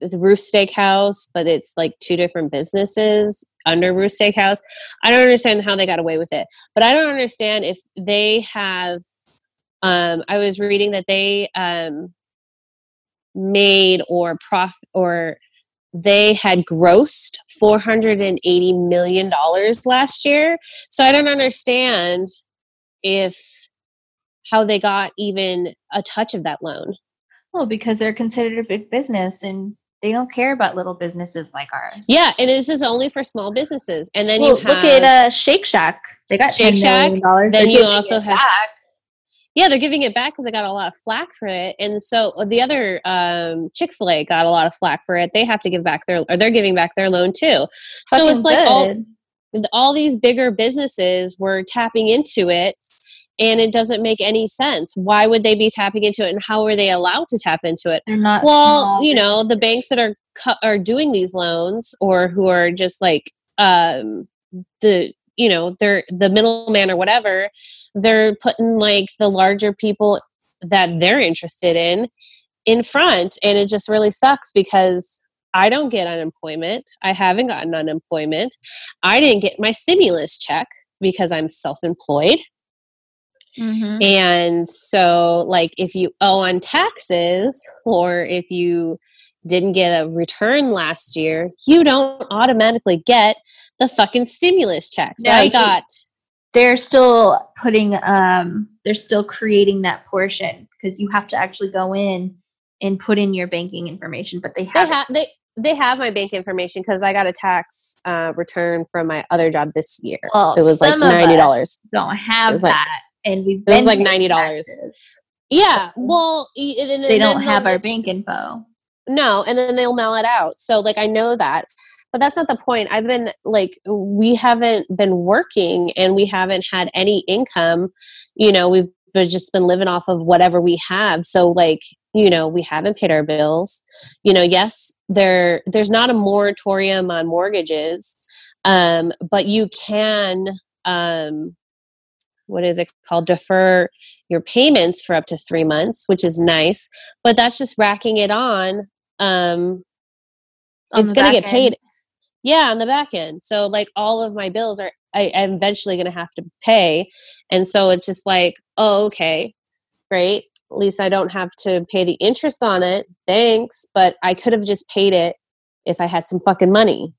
the Ruth's Steakhouse, but it's like two different businesses under Ruth's Steakhouse. I don't understand how they got away with it, but I don't understand if they have. Um, I was reading that they um, made or prof or they had grossed 480 million dollars last year so i don't understand if how they got even a touch of that loan Well, because they're considered a big business and they don't care about little businesses like ours. yeah and this is only for small businesses and then well, you have look at uh, Shake Shack. They got Shake Shack. Dollars. then you also have- back. yeah they're giving it back because they got a lot of flack for it and so uh, the other um, chick-fil-a got a lot of flack for it they have to give back their or they're giving back their loan too so Fucking it's like all all these bigger businesses were tapping into it and it doesn't make any sense why would they be tapping into it and how are they allowed to tap into it well small you know the banks that are are doing these loans or who are just like um the you know they're the middleman or whatever they're putting like the larger people that they're interested in in front and it just really sucks because I don't get unemployment. I haven't gotten unemployment. I didn't get my stimulus check because I'm self-employed. Mhm. And so, like, if you owe on taxes or if you didn't get a return last year, you don't automatically get the fucking stimulus checks. No, I got, they're still putting. Um, they're still creating that portion because you have to actually go in and put in your banking information. But they they have. have, they, they have my bank information because I got a tax uh, return from my other job this year. well, it was like ninety dollars. Don't have was like- that, and we've was been like $90. Yeah, well, y- and, and They don't they'll have our bank info. No, and then they'll mail it out. So like I know that. But that's not the point. I've been like we haven't been working and we haven't had any income. You know, we've we've just been living off of whatever we have. So like, you know, we haven't paid our bills. You know, yes, there there's not a moratorium on mortgages. Um, but you can um what is it called? Defer your payments for up to three months which is nice but that's just racking it on um on it's going to get paid. end. yeah on the back end. So like all of my bills are I, i'm eventually going to have to pay. And so it's just like oh okay great. At least i don't have to pay the interest on it. Thanks. But i could have just paid it if i had some fucking money.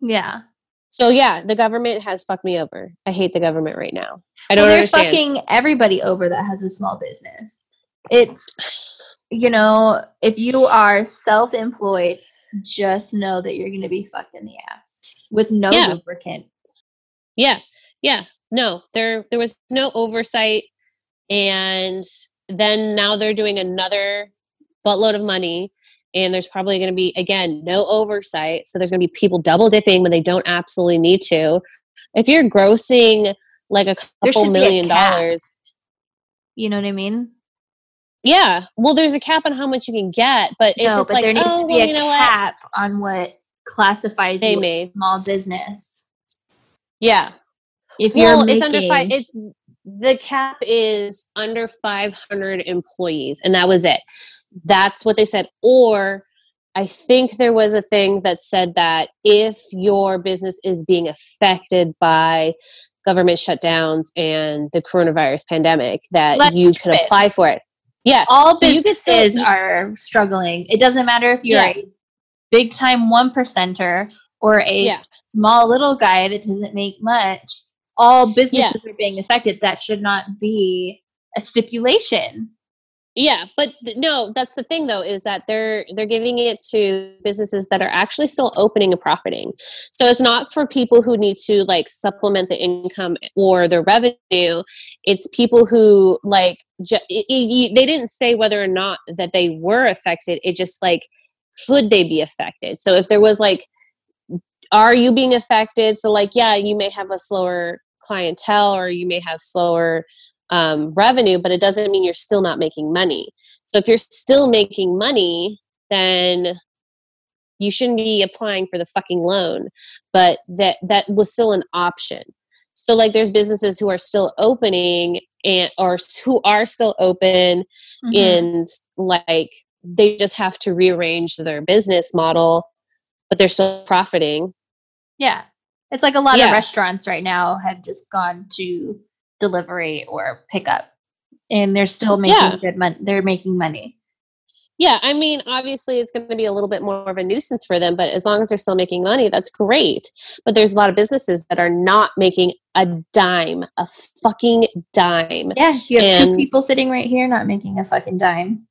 Yeah. So yeah the government has fucked me over i hate the government right now i don't well, they're understand fucking everybody over that has a small business. It's you know, if you are self-employed, just know that you're going to be fucked in the ass with no Yeah. lubricant. Yeah, yeah. No, there there was no oversight, and then now they're doing another buttload of money, and there's probably going to be again no oversight. So there's going to be people double dipping when they don't absolutely need to. If you're grossing like a couple should be a million dollars, You know what I mean? yeah. Well, there's a cap on how much you can get, but it's no, just but like there needs oh, to be well, a you know what? cap on what classifies They you as made. a small business. Yeah. If you're making, it's under five. It's the cap is under 500 employees, and that was it. That's what they said. Or I think there was a thing that said that if your business is being affected by government shutdowns and the coronavirus pandemic, that Let's you could apply for it. Yeah. all so you still- businesses are struggling. It doesn't matter if you're Yeah. a big time one percenter or a Yeah. small little guy that doesn't make much. All businesses are being affected. That should not be a stipulation. Yeah, but th- no, that's the thing though is that they're they're giving it to businesses that are actually still opening and profiting. So it's not for people who need to like supplement the income or the revenue. It's people who like ju- i- i- they didn't say whether or not that they were affected. It just like could they be affected? So if there was like are you being affected? So like yeah, you may have a slower clientele or you may have slower um, revenue, but it doesn't mean you're still not making money. So if you're still making money, then you shouldn't be applying for the fucking loan. But that that was still an option. So like there's businesses who are still opening and or who are still open Mhm. and like they just have to rearrange their business model, but they're still profiting. Yeah. It's like a lot Yeah. of restaurants right now have just gone to delivery or pickup and they're still making Yeah. good money. They're making money. Yeah, I mean, obviously it's going to be a little bit more of a nuisance for them, but as long as they're still making money, that's great. But there's a lot of businesses that are not making a dime, a fucking dime. Yeah. You have two people sitting right here not making a fucking dime.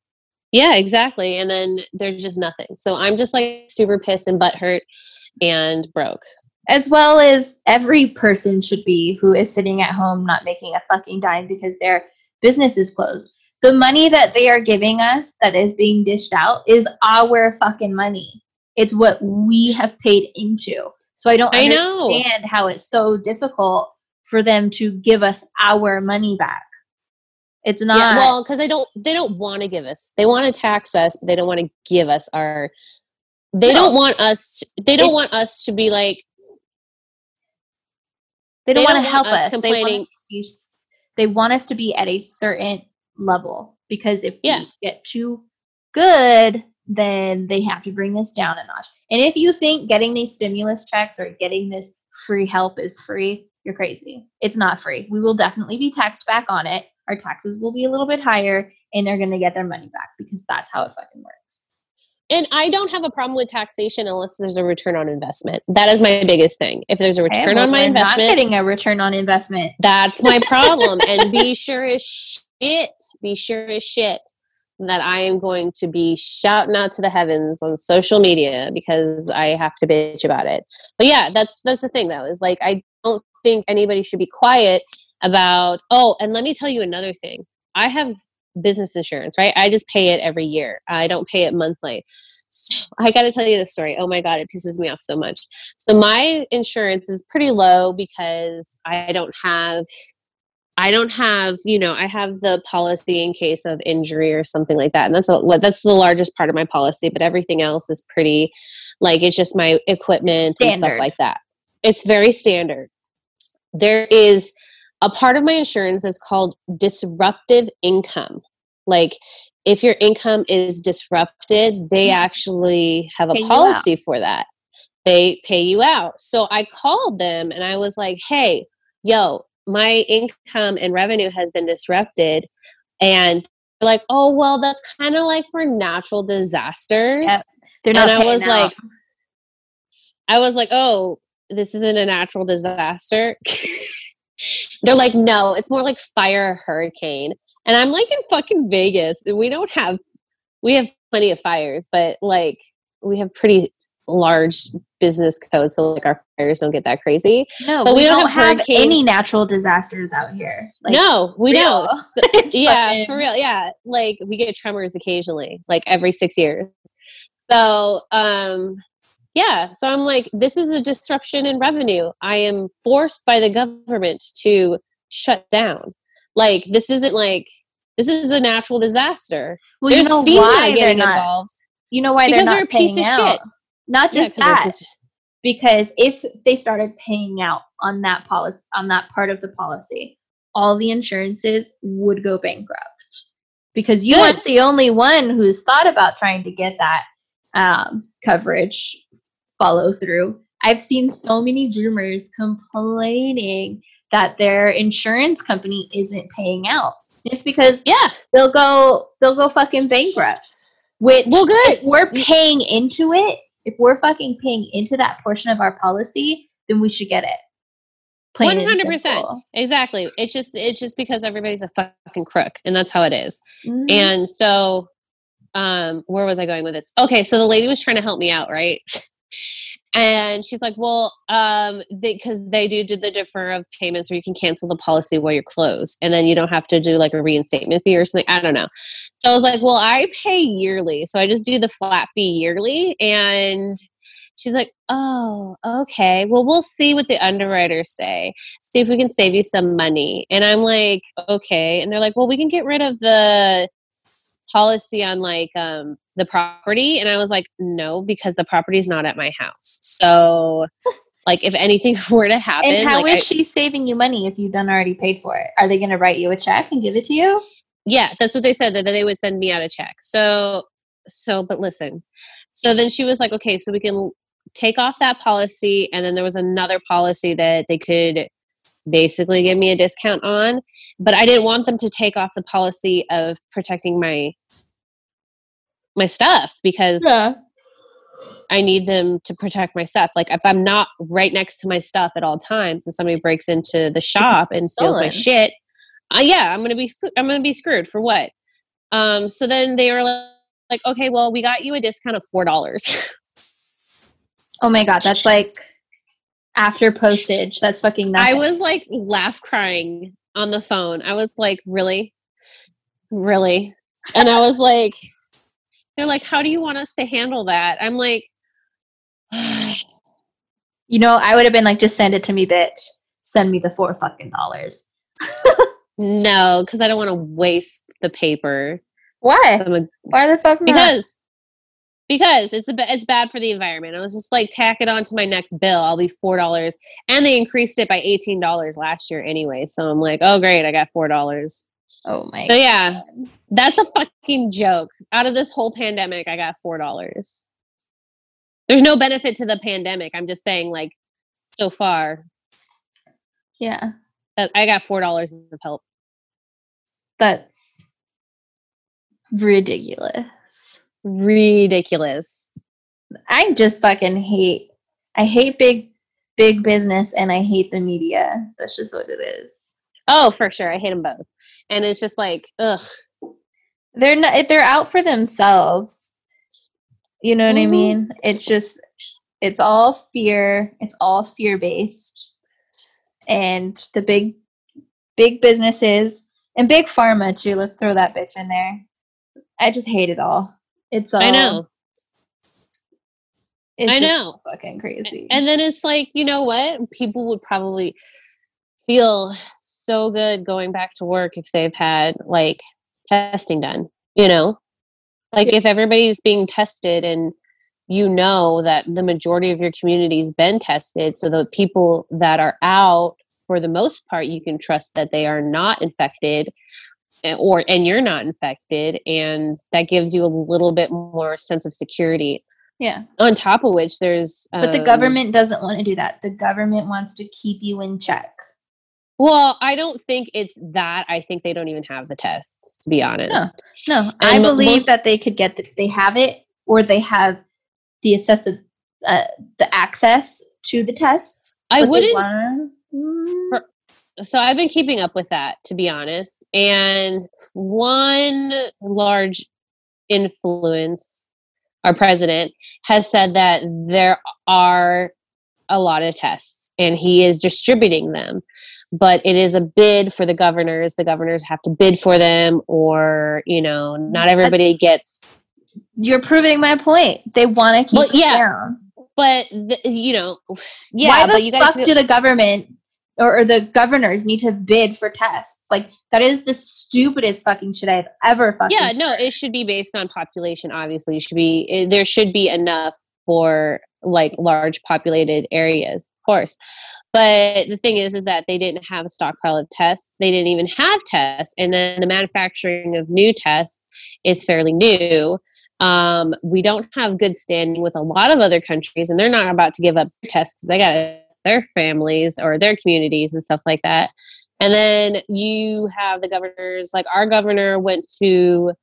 Yeah, exactly. And then there's just nothing. So I'm just like super pissed and butthurt and broke. As well as every person should be who is sitting at home not making a fucking dime because their business is closed. The money that they are giving us that is being dished out is our fucking money. It's what we have paid into. So I don't I know. understand how it's so difficult for them to give us our money back. It's not yeah, well, because they don't they don't want to give us. They want to tax us, but they don't want to give us our they No. don't want us they don't If- want us to be like they don't they want to help us us. They want us to be they want us to be at a certain level because if Yeah. we get too good, then they have to bring us down a notch. And if you think getting these stimulus checks or getting this free help is free, you're crazy. It's not free. We will definitely be taxed back on it. Our taxes will be a little bit higher and they're going to get their money back because that's how it fucking works. And I don't have a problem with taxation unless there's a return on investment. That is my biggest thing. If there's a return on my investment, not getting a return on investment. that's my problem. and be sure as shit, be sure as shit that I am going to be shouting out to the heavens on social media because I have to bitch about it. But yeah, that's that's the thing though, is like I don't think anybody should be quiet about oh, and let me tell you another thing. I have business insurance, right? I just pay it every year. I don't pay it monthly. So I got to tell you this story. Oh my god, it pisses me off so much. So my insurance is pretty low because I don't have I don't have, you know, I have the policy in case of injury or something like that. And that's a, that's the largest part of my policy, but everything else is pretty like it's just my equipment and stuff like that. It's very standard. There is a part of my insurance is called disruptive income. Like if your income is disrupted, they mm-hmm. actually have a policy for that. They pay you out. So I called them and I was like, "Hey, yo, my income and revenue has been disrupted." And they're like, "Oh, well, that's kind of like for natural disasters." Yep. They're not and I was out. like, I was like, oh, this isn't a natural disaster. They're like, no, it's more like fire hurricane. And I'm like in fucking Vegas. and We don't have, we have plenty of fires, but like we have pretty large business codes. So like our fires don't get that crazy. no, but we, we don't don't, have have, any natural disasters out here. Like, no, we real. don't. Yeah, fucking- for real. Yeah. Like we get tremors occasionally, like every six years. So, um, yeah. So I'm like, this is a disruption in revenue. I am forced by the government to shut down. Like, this isn't like, this is a natural disaster. Well, There's you know why they're getting not. involved. You know why Because they're not they're a piece of out. shit. Not Yeah, just they're that. because if they started paying out on that policy on that part of the policy, all the insurances would go bankrupt because you Good. aren't the only one who's thought about trying to get that um, coverage follow through. I've seen so many groomers complaining that their insurance company isn't paying out. It's because Yeah. they'll go they'll go fucking bankrupt. Which Well, good. if we're paying into it, if we're fucking paying into that portion of our policy, then we should get it. 100%. Exactly. It's just it's just because everybody's a fucking crook and that's how it is. Mhm. And so um where was I going with this? Okay, so the lady was trying to help me out, right? And she's like, "Well, um, because they, do do the defer of payments, or you can cancel the policy while you're closed, and then you don't have to do like a reinstatement fee or something. I don't know." So I was like, "Well, I pay yearly, so I just do the flat fee yearly." And she's like, "Oh, okay. Well, we'll see what the underwriters say. See if we can save you some money." And I'm like, "Okay." And they're like, "Well, we can get rid of the." Policy on like um the property and i was like no because the property's not at my house so like if anything were to happen and how is like I- she saving you money if you've done already paid for it? Are they going to write you a check and give it to you? yeah that's what they said that they would send me out a check so so but listen so then she was like okay so we can take off that policy and then there was another policy that they could basically give me a discount on but i didn't want them to take off the policy of protecting my my stuff because I need them to protect my stuff. Like if I'm not right next to my stuff at all times, and somebody breaks into the shop and steals my shit, uh, yeah, I'm gonna be I'm gonna be screwed for what? Um, so then they were like, like, okay, well, we got you a discount of four dollars. Oh my god, that's like after postage. That's fucking nothing. I was like laugh crying on the phone. I was like, really, really, and I was like, they're like, how do you want us to handle that? I'm like. You know, I would have been like, just send it to me, bitch. Send me the four fucking dollars. No, because I don't want to waste the paper. Why? I'm a- Why the fuck not? because because it's a it's bad for the environment. I was just like tack it on to my next bill. I'll be four dollars, and they increased it by eighteen dollars last year anyway. So I'm like, oh great, I got four dollars. oh my. So yeah, that's a fucking joke. Out of this whole pandemic, I got four dollars. There's no benefit to the pandemic. I'm just saying, like, so far, yeah, that I got four dollars of help. that's ridiculous. Ridiculous. I just fucking hate. I hate big, big business, and I hate the media. That's just what it is. Oh, for sure. I hate them both. And it's just like, ugh. They're not. They're out for themselves. You know what I Mhm. mean? It's just. It's all fear. It's all fear based, and the big, big businesses and big pharma too. Let's throw that bitch in there. I just hate it all. It's all. I know. It's I know. Fucking crazy. And then it's like, you know what? People would probably feel so good going back to work if they've had like testing done, you know? Like if everybody's being tested and you know that the majority of your community's been tested, so the people that are out, for the most part, you can trust that they are not infected or and you're not infected and that gives you a little bit more sense of security yeah. on top of which there's But the um, government doesn't want to do that. The government wants to keep you in check. well i don't think it's that i think they don't even have the tests to be honest No, I believe most- that they could get the, they have it or they have the assessive uh, the access to the tests. i wouldn't Mm, For- so i've been keeping up with that to be honest and one large influence our president has said that there are a lot of tests and he is distributing them but it is a bid for the governors the governors have to bid for them or you know not everybody That's- gets You're proving my point. They want to keep Well, it yeah, down. but the, you know yeah Why the fuck do the government or, or the governors need to bid for tests? Like that is the stupidest fucking shit I've ever fucking. yeah no it should be based on population obviously it should be it, there should be enough for like large populated areas, of course. But the thing is, is that they didn't have a stockpile of tests. They didn't even have tests, and then the manufacturing of new tests is fairly new. Um, we don't have good standing with a lot of other countries, and they're not about to give up their tests. They got their families or their communities and stuff like that. And then you have the governors, like our governor went to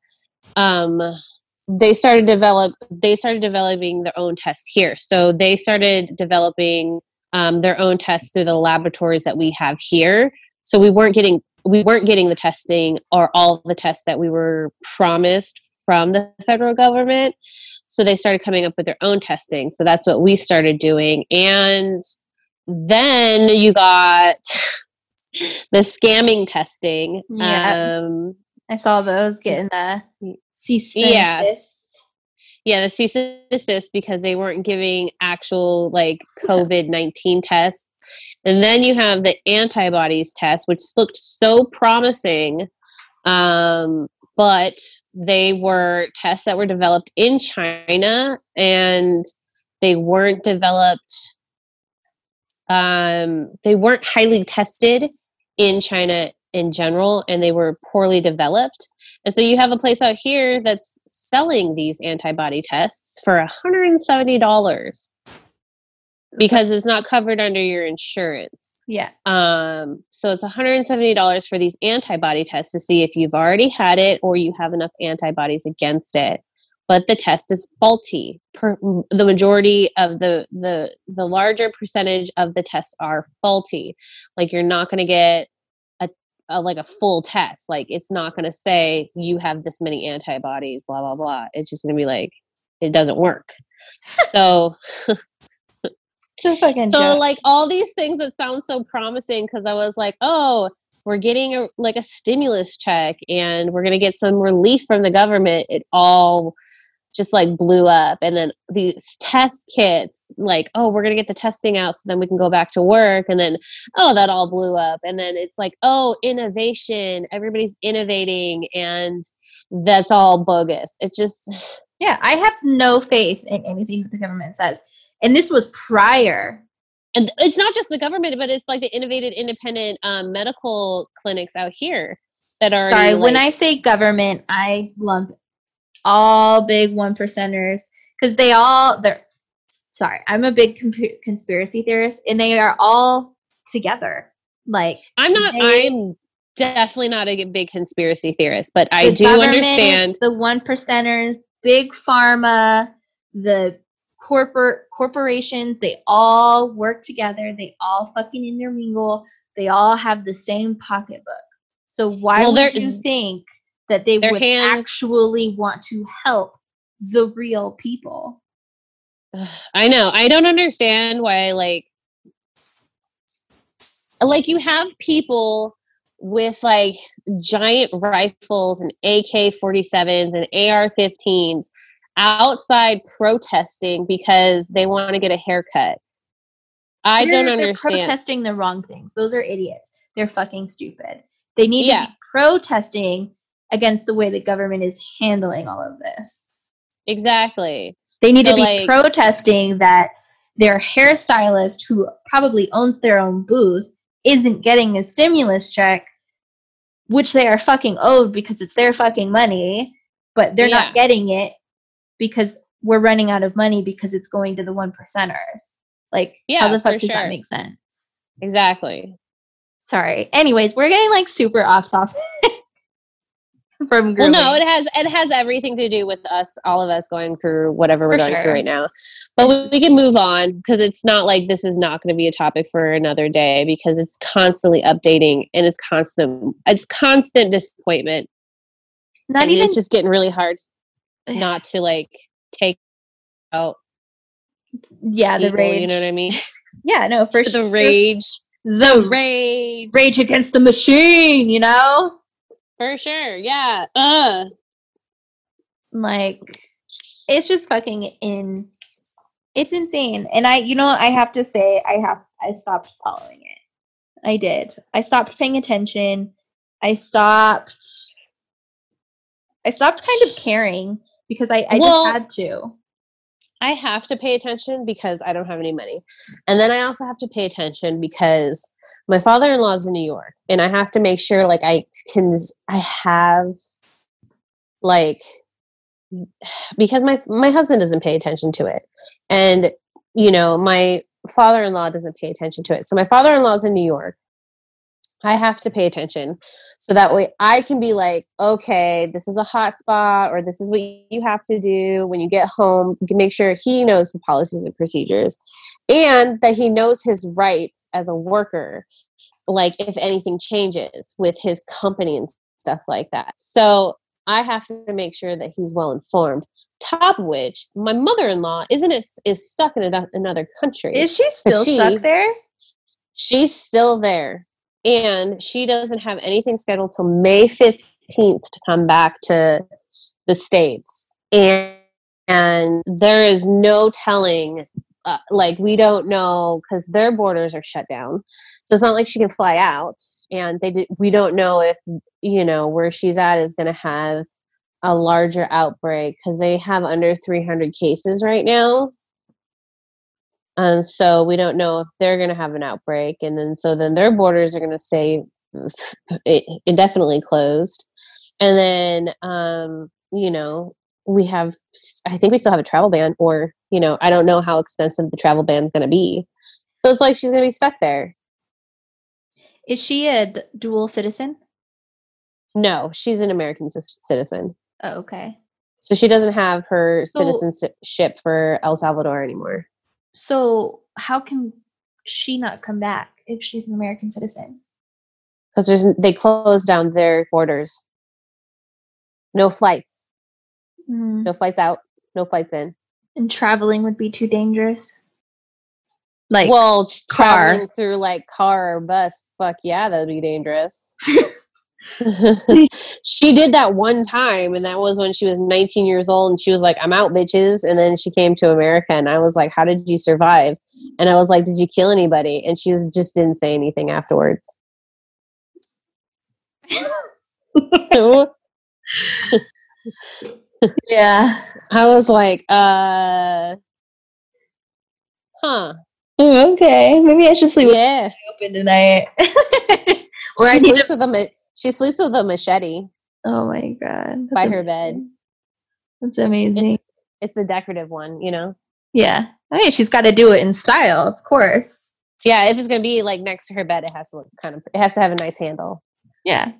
um they started develop they started developing their own tests here. So they started developing um, their own tests through the laboratories that we have here. So we weren't getting we weren't getting the testing or all the tests that we were promised from the federal government. So they started coming up with their own testing. So that's what we started doing. And then you got the scamming testing. Yeah. Um, I saw those getting the cease Yeah. desist. yeah, the cease and desist because they weren't giving actual like COVID 19 tests. And then you have the antibodies test, which looked so promising. Um, but they were tests that were developed in China and they weren't developed, um, they weren't highly tested in China in general and they were poorly developed. And so you have a place out here that's selling these antibody tests for $170 because it's not covered under your insurance. Yeah. Um, so it's $170 for these antibody tests to see if you've already had it or you have enough antibodies against it. But the test is faulty. Per, the majority of the the the larger percentage of the tests are faulty. Like you're not going to get a, a like a full test. Like it's not going to say you have this many antibodies. Blah blah blah. It's just going to be like it doesn't work. so A fucking so like all these things that sound so promising because i was like oh we're getting a like a stimulus check and we're going to get some relief from the government. It all just like blew up. And then these test kits like oh we're going to get the testing out so then we can go back to work. And then oh that all blew up. And then it's like oh innovation. Everybody's innovating. And that's all bogus. It's just yeah, I have no faith in anything that the government says. And this was prior. and it's not just the government, but it's like the innovated independent um, medical clinics out here that are. Sorry, when I say government, I lump all big one percenters because they all they're sorry. I'm a big comp- conspiracy theorist, and they are all together. Like I'm not. they- I'm definitely not a big conspiracy theorist, but I do understand. the one percenters, big pharma, the corporate corporations. They all work together. They all fucking intermingle. They all have the same pocketbook. So why Well, would you think that they would hands- actually want to help the real people? I know. I don't understand why, like, like you have people with like giant rifles and AK 47s and AR 15s outside protesting because they want to get a haircut. I They're- don't understand. they're protesting the wrong things. Those are idiots. They're fucking stupid. They need Yeah. to be protesting against the way the government is handling all of this. exactly. They need So, to be like- protesting that their hairstylist, who probably owns their own booth, isn't getting a stimulus check, which they are fucking owed because it's their fucking money, but they're Yeah. not getting it because we're running out of money because it's going to the one percenters. Like, Yeah, how the fuck does sure. that make sense? Exactly. Sorry. Anyways, we're getting like super off topic from Well, no, it has it has everything to do with us, all of us going through whatever we're For going sure. through right now. But we, we can move on because it's not like this is not going to be a topic for another day because it's constantly updating and it's constant. It's constant disappointment. not and even it's just getting really hard not to like take out yeah, the people, rage. You know what I mean? Yeah, no, for the sure. rage, The rage, rage against the machine, you know? for sure. Yeah. Uh. Like it's just fucking in it's insane. And I you know, I have to say I have I stopped following it. I did. I stopped paying attention. I stopped I stopped kind of caring because I, I Well, just had to. I have to pay attention because I don't have any money. And then I also have to pay attention because my father-in-law is in New York and I have to make sure like I can I have like because my my husband doesn't pay attention to it. And you know, my father-in-law doesn't pay attention to it. So my father-in-law is in New York. I have to pay attention. So that way I can be like, okay, this is a hot spot, or this is what you have to do when you get home. You can make sure he knows the policies and procedures and that he knows his rights as a worker. Like if anything changes with his company and stuff like that. So I have to make sure that he's well informed. Top of which, my mother in law isn't is, is stuck in another country. Is she still she- stuck there? She's still there, and she doesn't have anything scheduled till May fifteenth to come back to the states. And and there is no telling. Uh, like we don't know because their borders are shut down, so it's not like she can fly out. And they did, we don't know if you know where she's at is going to have a larger outbreak because they have under 300 cases right now and so we don't know if they're going to have an outbreak and then so then their borders are going to stay indefinitely closed. And then um you know we have i think we still have a travel ban or you know i don't know how extensive the travel ban is going to be. So it's like she's going to be stuck there. Is she a d- dual citizen? no she's an american cis- citizen. Oh, okay. so she doesn't have her So- citizenship for el salvador anymore So how can she not come back if she's an American citizen? because there's they closed down their borders no flights Mm. no flights out no flights in And traveling would be too dangerous. Like, well car. traveling through like car or bus fuck yeah that'd be dangerous she did that one time and that was when she was 19 years old and she was like i'm out bitches and then she came to america and i was like how did you survive and i was like did you kill anybody and she just didn't say anything afterwards yeah. i was like uh huh Oh, okay. Maybe I should sleep with yeah open tonight. or I she sleeps with a ma- she sleeps with a machete Oh my god. by That's her bed. That's amazing. it's the decorative one you know yeah. Okay, she's got to do it in style, of course. Yeah, if it's gonna be like next to her bed, it has to look kind of. It has to have a nice handle. Yeah.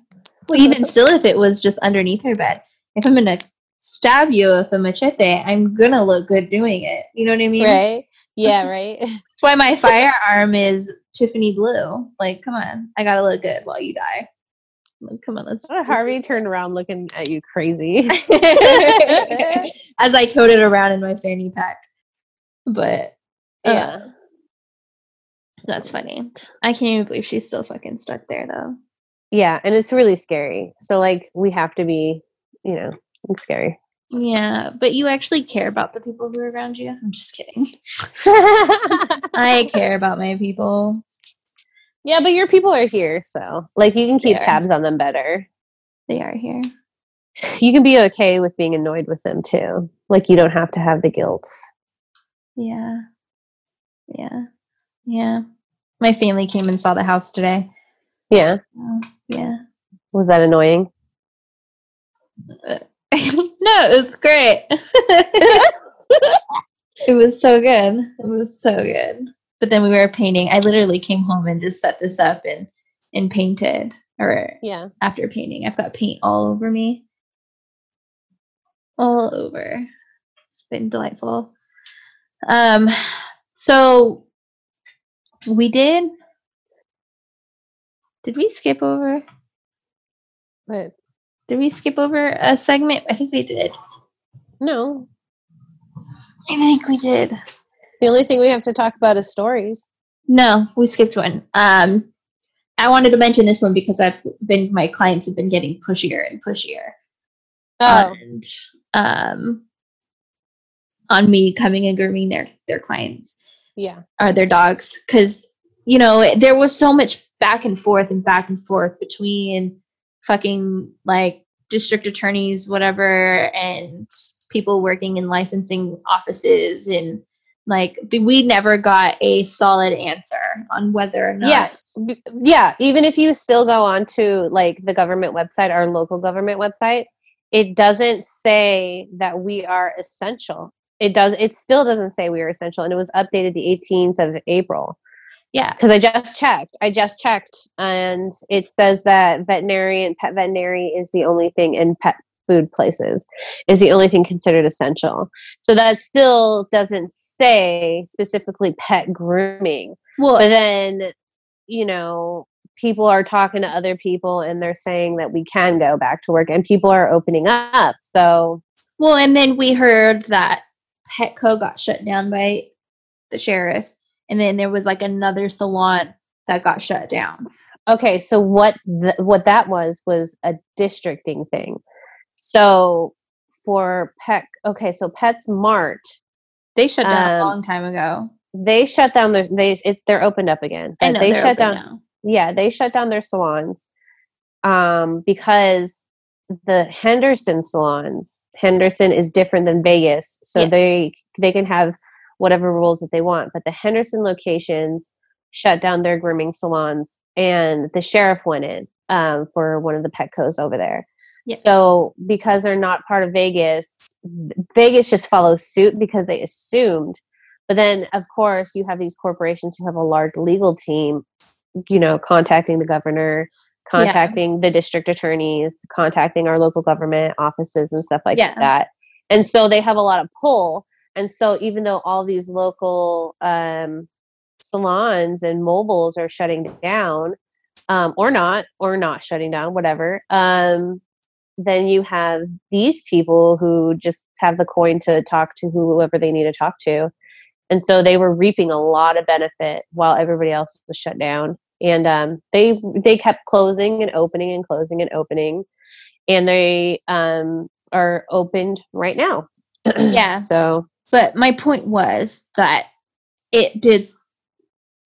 Well, even still, if it was just underneath her bed, if I'm gonna stab you with a machete, I'm gonna look good doing it. You know what I mean? Right? Yeah, That's- right. That's why my firearm is Tiffany blue. Like, come on, I gotta look good while you die. Like, come on, let's. Oh, Harvey turned around looking at you crazy. As I towed it around in my fanny pack, but Yeah. yeah, that's funny. I can't even believe she's still fucking stuck there though. Yeah, and it's really scary. So like we have to be, you know, it's scary. Yeah, but you actually care about the people who are around you. I'm just kidding. I care about my people. Yeah, but your people are here, so like you can keep They are. tabs on them better. They are here. You can be okay with being annoyed with them too. Like you don't have to have the guilt. Yeah. Yeah. Yeah. My family came and saw the house today. Yeah. Oh, yeah. Was that annoying? no, it was great. it was so good. It was so good. But then we were painting. I literally came home and just set this up and and painted. Or Yeah. after painting, I've got paint all over me. All over. It's been delightful. Um so we did did we skip over But did we skip over a segment? I think we did. no. I think we did. The only thing we have to talk about is stories. No, we skipped one. Um, I wanted to mention this one because I've been my clients have been getting pushier and pushier, Oh. and um, on me coming and grooming their their clients yeah. or their dogs because you know there was so much back and forth and back and forth between fucking like district attorneys, whatever, and people working in licensing offices and like we never got a solid answer on whether or not yeah yeah even if you still go on to like the government website our local government website it doesn't say that we are essential. It does it still doesn't say we are essential and it was updated the 18th of april. Yeah. Because i just checked i just checked and it says that veterinary and pet veterinary is the only thing in pet food places is the only thing considered essential. So that still doesn't say specifically pet grooming. well But then, you know, people are talking to other people and they're saying that we can go back to work and people are opening up. So, well and then we heard that petco got shut down by the sheriff and then there was like another salon that got shut down okay, so what th- what that was was a districting thing. So, for pet okay, so PetSmart they shut down a Um, long time ago they shut down their they it, they're opened up again. I know they shut down now. yeah they shut down their salons um because the henderson salons henderson is different than vegas so Yes. they they can have whatever rules that they want but the henderson locations shut down their grooming salons and the sheriff went in um, for one of the petcos over there so because they're not part of vegas vegas just follows suit because they assumed but then of course you have these corporations who have a large legal team you know, contacting the governor, Yeah. contacting the district attorneys, contacting our local government offices and stuff like Yeah. that. And so they have a lot of pull. And so even though all these local um, salons and mobiles are shutting down, um, or not, or not shutting down, whatever, um, then you have these people who just have the coin to talk to whoever they need to talk to. And so they were reaping a lot of benefit while everybody else was shut down. And um, they they kept closing and opening and closing and opening, and they um, are opened right now. Yeah. So but my point was that it did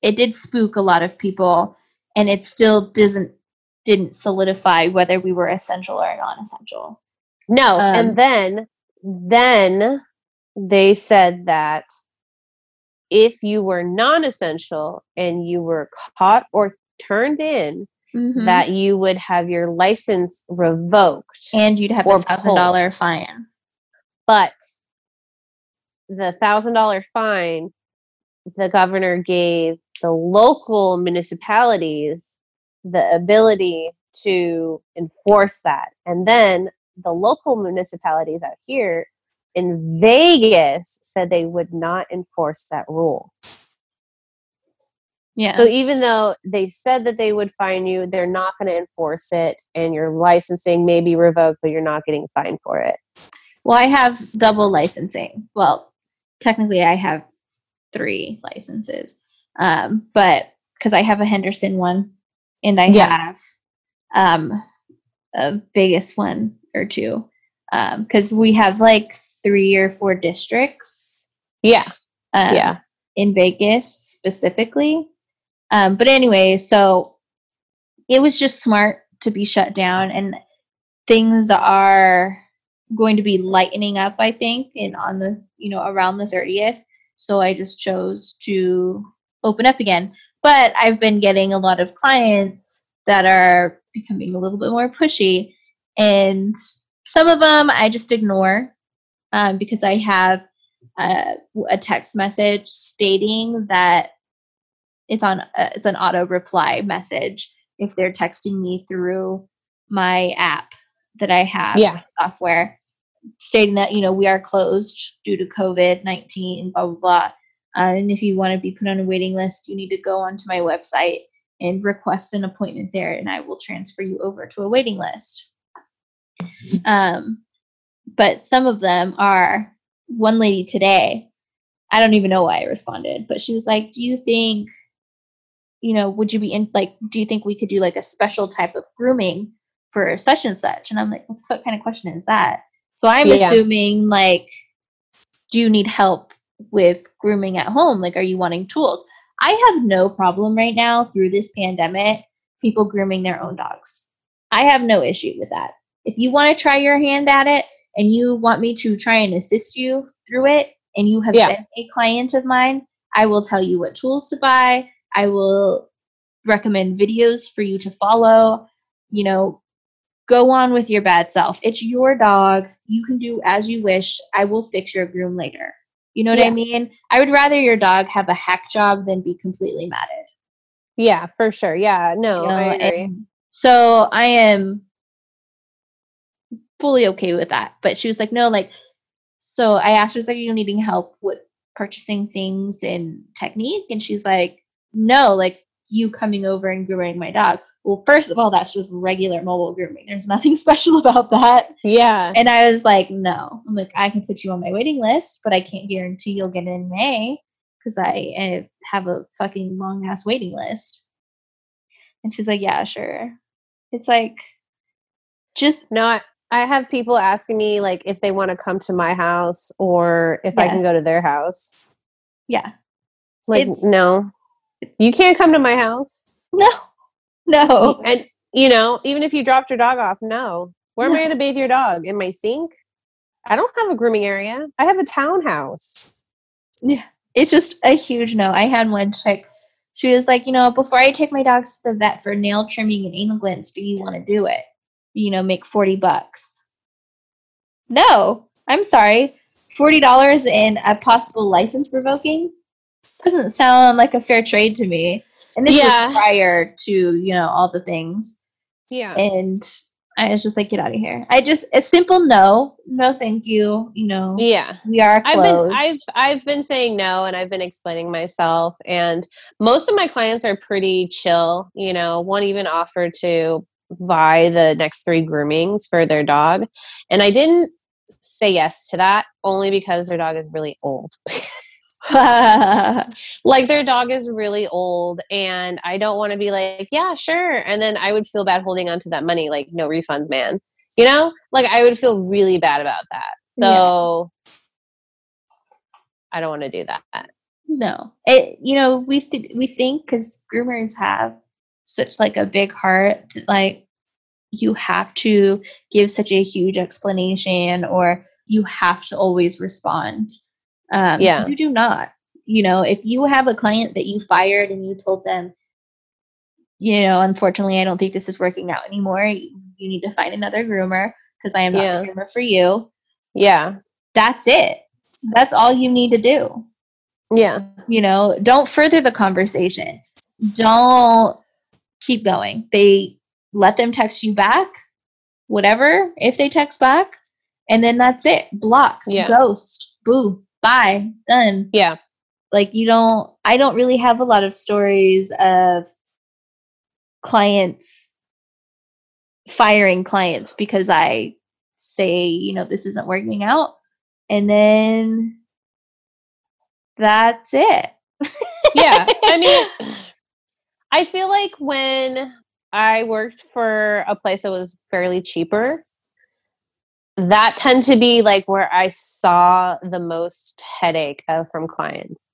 it did spook a lot of people and it still doesn't didn't solidify whether we were essential or non-essential no, Um, and then then they said that if you were non-essential and you were caught or turned in, Mhm. that you would have your license revoked. and you'd have a thousand dollar fine but the thousand dollar fine the governor gave the local municipalities the ability to enforce that and then the local municipalities out here in Vegas said they would not enforce that rule. yeah So even though they said that they would fine you, they're not going to enforce it and your licensing may be revoked, but you're not getting fined for it. well i have double licensing well technically i have three licenses um but because i have a henderson one and i Yeah. have um a vegas one or two um because we have like three or four districts Yeah. um, Yeah. in Vegas specifically. Um, but anyway, so it was just smart to be shut down, and things are going to be lightening up. I think, and on the you know around the thirtieth. So I just chose to open up again. But I've been getting a lot of clients that are becoming a little bit more pushy, and some of them I just ignore um, because I have uh, a text message stating that it's on uh, it's an auto reply message if they're texting me through my app that I have Yeah. software stating that you know we are closed due to COVID nineteen blah blah blah. Uh, and if you want to be put on a waiting list, you need to go onto my website and request an appointment there, and I will transfer you over to a waiting list. Um, but some of them are one lady today i don't even know why i responded but she was like do you think you know would you be in like do you think we could do like a special type of grooming for such and such and i'm like what kind of question is that so i'm Yeah. assuming like do you need help with grooming at home like are you wanting tools i have no problem right now through this pandemic people grooming their own dogs i have no issue with that if you want to try your hand at it and you want me to try and assist you through it, and you have Yeah. been a client of mine, I will tell you what tools to buy. I will recommend videos for you to follow. You know, go on with your bad self. It's your dog. You can do as you wish. I will fix your groom later. You know what I mean? I would rather your dog have a hack job than be completely matted. Yeah, for sure. Yeah, no, you know, I agree. so I am fully okay with that. But she was like, no, like, so I asked her, "Is like, are you needing help with purchasing things and technique? And she's like, no, like you coming over and grooming my dog. Well, first of all, that's just regular mobile grooming. There's nothing special about that. yeah. And I was like, no. I'm like, I can put you on my waiting list, but I can't guarantee you'll get in May because I have a fucking long ass waiting list. And she's like, yeah, sure. It's like, just No, I, I have people asking me like if they want to come to my house or if I can go to their house. yeah. Like, It's- no, It's, you can't come to my house. no, no. And you know, even if you dropped your dog off, no. Where am I going to bathe your dog? In my sink? I don't have a grooming area. I have a townhouse. Yeah. It's just a huge no. I had one chick. She was like, you know, before I take my dogs to the vet for nail trimming and anal glands, do you want to do it? You know, make 40 bucks. No, I'm sorry. $40 in a possible license revoking doesn't sound like a fair trade to me. And this Yeah. was prior to, you know, all the things. Yeah. And I was just like, get out of here. I just, a simple no, no, thank you. You know, yeah. we are I've been I've I've been saying no and I've been explaining myself and most of my clients are pretty chill, you know, one even offered to buy the next 3 groomings for their dog and I didn't say yes to that only because their dog is really old. like their dog is really old and I don't want to be like, yeah, sure. And then I would feel bad holding on to that money like no refunds, man. You know? Like I would feel really bad about that. So I don't want to do that. No, it you know we th- we think because groomers have such like a big heart that like you have to give such a huge explanation or you have to always respond. Um, Yeah. you do not. You know, if you have a client that you fired and you told them, you know, unfortunately, I don't think this is working out anymore. You, need to find another groomer because I am not Yeah. the groomer for you. Yeah. That's it. That's all you need to do Yeah. you know don't further the conversation don't keep going they let them text you back whatever if they text back and then that's it block Yeah. ghost boo bye done Yeah. like you don't i don't really have a lot of stories of clients firing clients because i say you know this isn't working out and then that's it Yeah. I mean, I feel like when I worked for a place that was fairly cheaper, that tend to be like where I saw the most headache of from clients.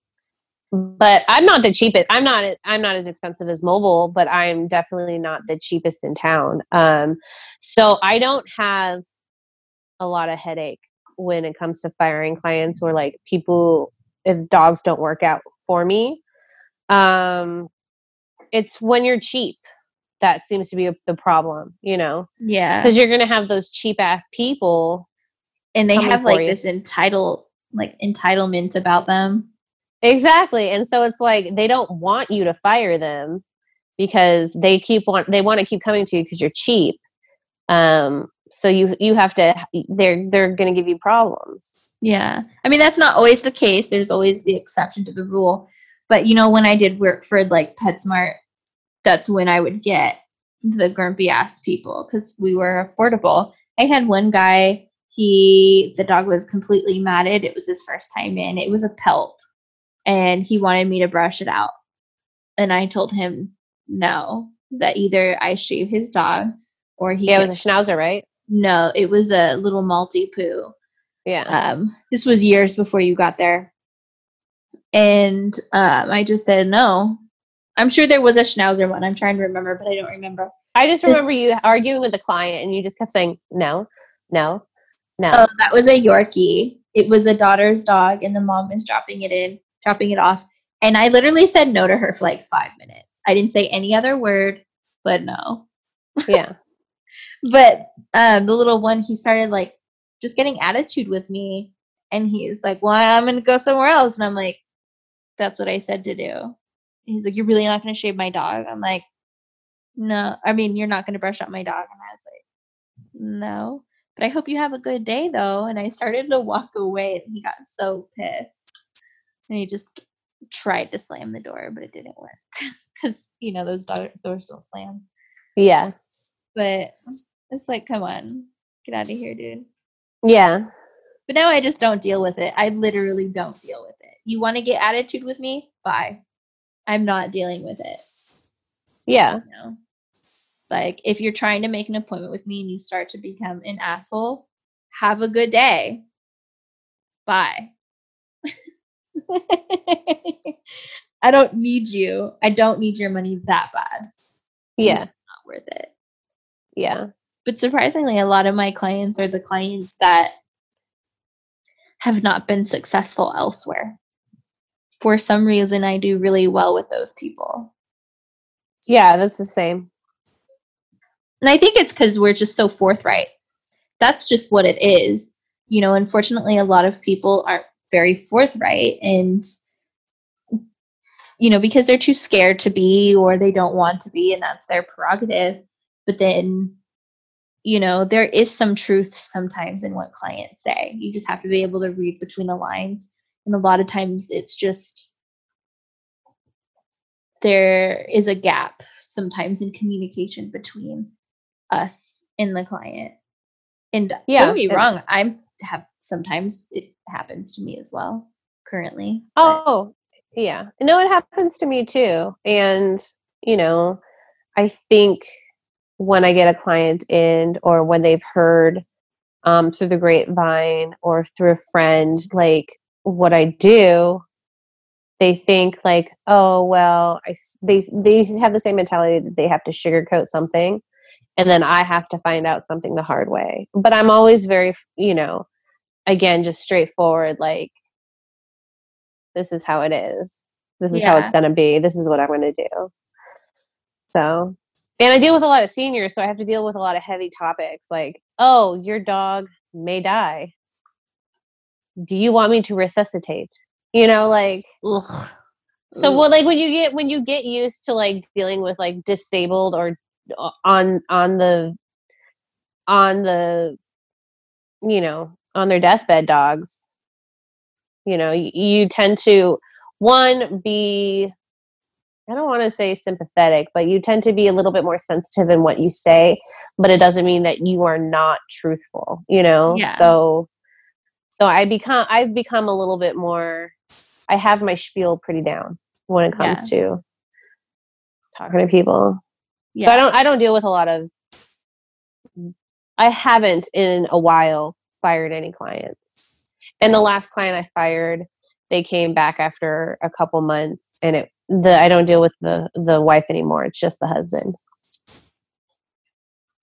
But I'm not the cheapest. I'm not. I'm not as expensive as mobile, but I'm definitely not the cheapest in town. Um, so I don't have a lot of headache when it comes to firing clients or like people if dogs don't work out for me. Um, it's when you're cheap that seems to be the problem, you know, yeah because you're gonna have those cheap ass people. and they have like you. this entitle like entitlement about them Exactly, and so it's like they don't want you to fire them because they keep want they want to keep coming to you because you're cheap. Um, so you you have to they're they're gonna give you problems. Yeah. I mean, that's not always the case. There's always the exception to the rule. But, you know, when I did work for like PetSmart, that's when I would get the grumpy ass people because we were affordable. I had one guy, he, the dog was completely matted. It was his first time in, it was a pelt. And he wanted me to brush it out. And I told him no, that either I shave his dog or he Yeah, it was a schnauzer, right? no, it was a little Maltipoo. Yeah, Um, this was years before you got there. And um, I just said no. I'm sure there was a Schnauzer one. I'm trying to remember, but I don't remember. I just remember you arguing with the client, and you just kept saying no, no, No. Oh, that was a Yorkie. It was a daughter's dog, and the mom was dropping it in, dropping it off. And I literally said no to her for like five minutes. I didn't say any other word, but no. Yeah. But um, the little one, he started like just getting attitude with me. And he's like, Well, I'm going to go somewhere else. And I'm like, That's what I said to do. He's like, You're really not going to shave my dog? I'm like, No, I mean, you're not going to brush up my dog. And I was like, No, but I hope you have a good day though. And I started to walk away and he got so pissed. And he just tried to slam the door, but it didn't work because, you know, those do- doors don't slam. Yeah. But it's like, come on, get out of here, dude. Yeah. But now I just don't deal with it. I literally don't deal with it. You want to get attitude with me? Bye. I'm not dealing with it. Yeah. You know? Like if you're trying to make an appointment with me and you start to become an asshole, have a good day. Bye. I don't need you. I don't need your money that bad. Yeah. Not worth it. Yeah. But surprisingly, a lot of my clients are the clients that have not been successful elsewhere. For some reason, I do really well with those people. Yeah. That's the same. And I think it's because we're just so forthright. That's just what it is. You know, unfortunately, a lot of people aren't very forthright and, you know, because they're too scared to be or they don't want to be, and that's their prerogative. But then, you know, there is some truth sometimes in what clients say. You just have to be able to read between the lines. And a lot of times it's just there is a gap sometimes in communication between us and the client. And Yeah, don't be wrong, I'm have sometimes it happens to me as well currently. but- Oh, yeah. No, it happens to me too. And, you know, I think when I get a client in or when they've heard um, through the grapevine or through a friend, like what I do, they think like, oh, well, I, they, they have the same mentality that they have to sugarcoat something. And then I have to find out something the hard way. But I'm always very, you know, again, just straightforward, like, this is how it is. This is how it's going to be. This is what I'm going to do. So, and I deal with a lot of seniors, so I have to deal with a lot of heavy topics like, oh, your dog may die. Do you want me to resuscitate? You know, like, Ugh. so well, like when you get when you get used to like dealing with like disabled or uh, on on the on the you know on their deathbed dogs, you know, you, you tend to one be I don't want to say sympathetic, but you tend to be a little bit more sensitive in what you say, but it doesn't mean that you are not truthful, you know? Yeah. So so I become I've become a little bit more I have my spiel pretty down when it comes to talking to people. yeah. So I don't I don't deal with a lot of mm. I haven't in a while fired any clients. And the last client I fired, they came back after a couple months and it the I don't deal with the the wife anymore. It's just the husband.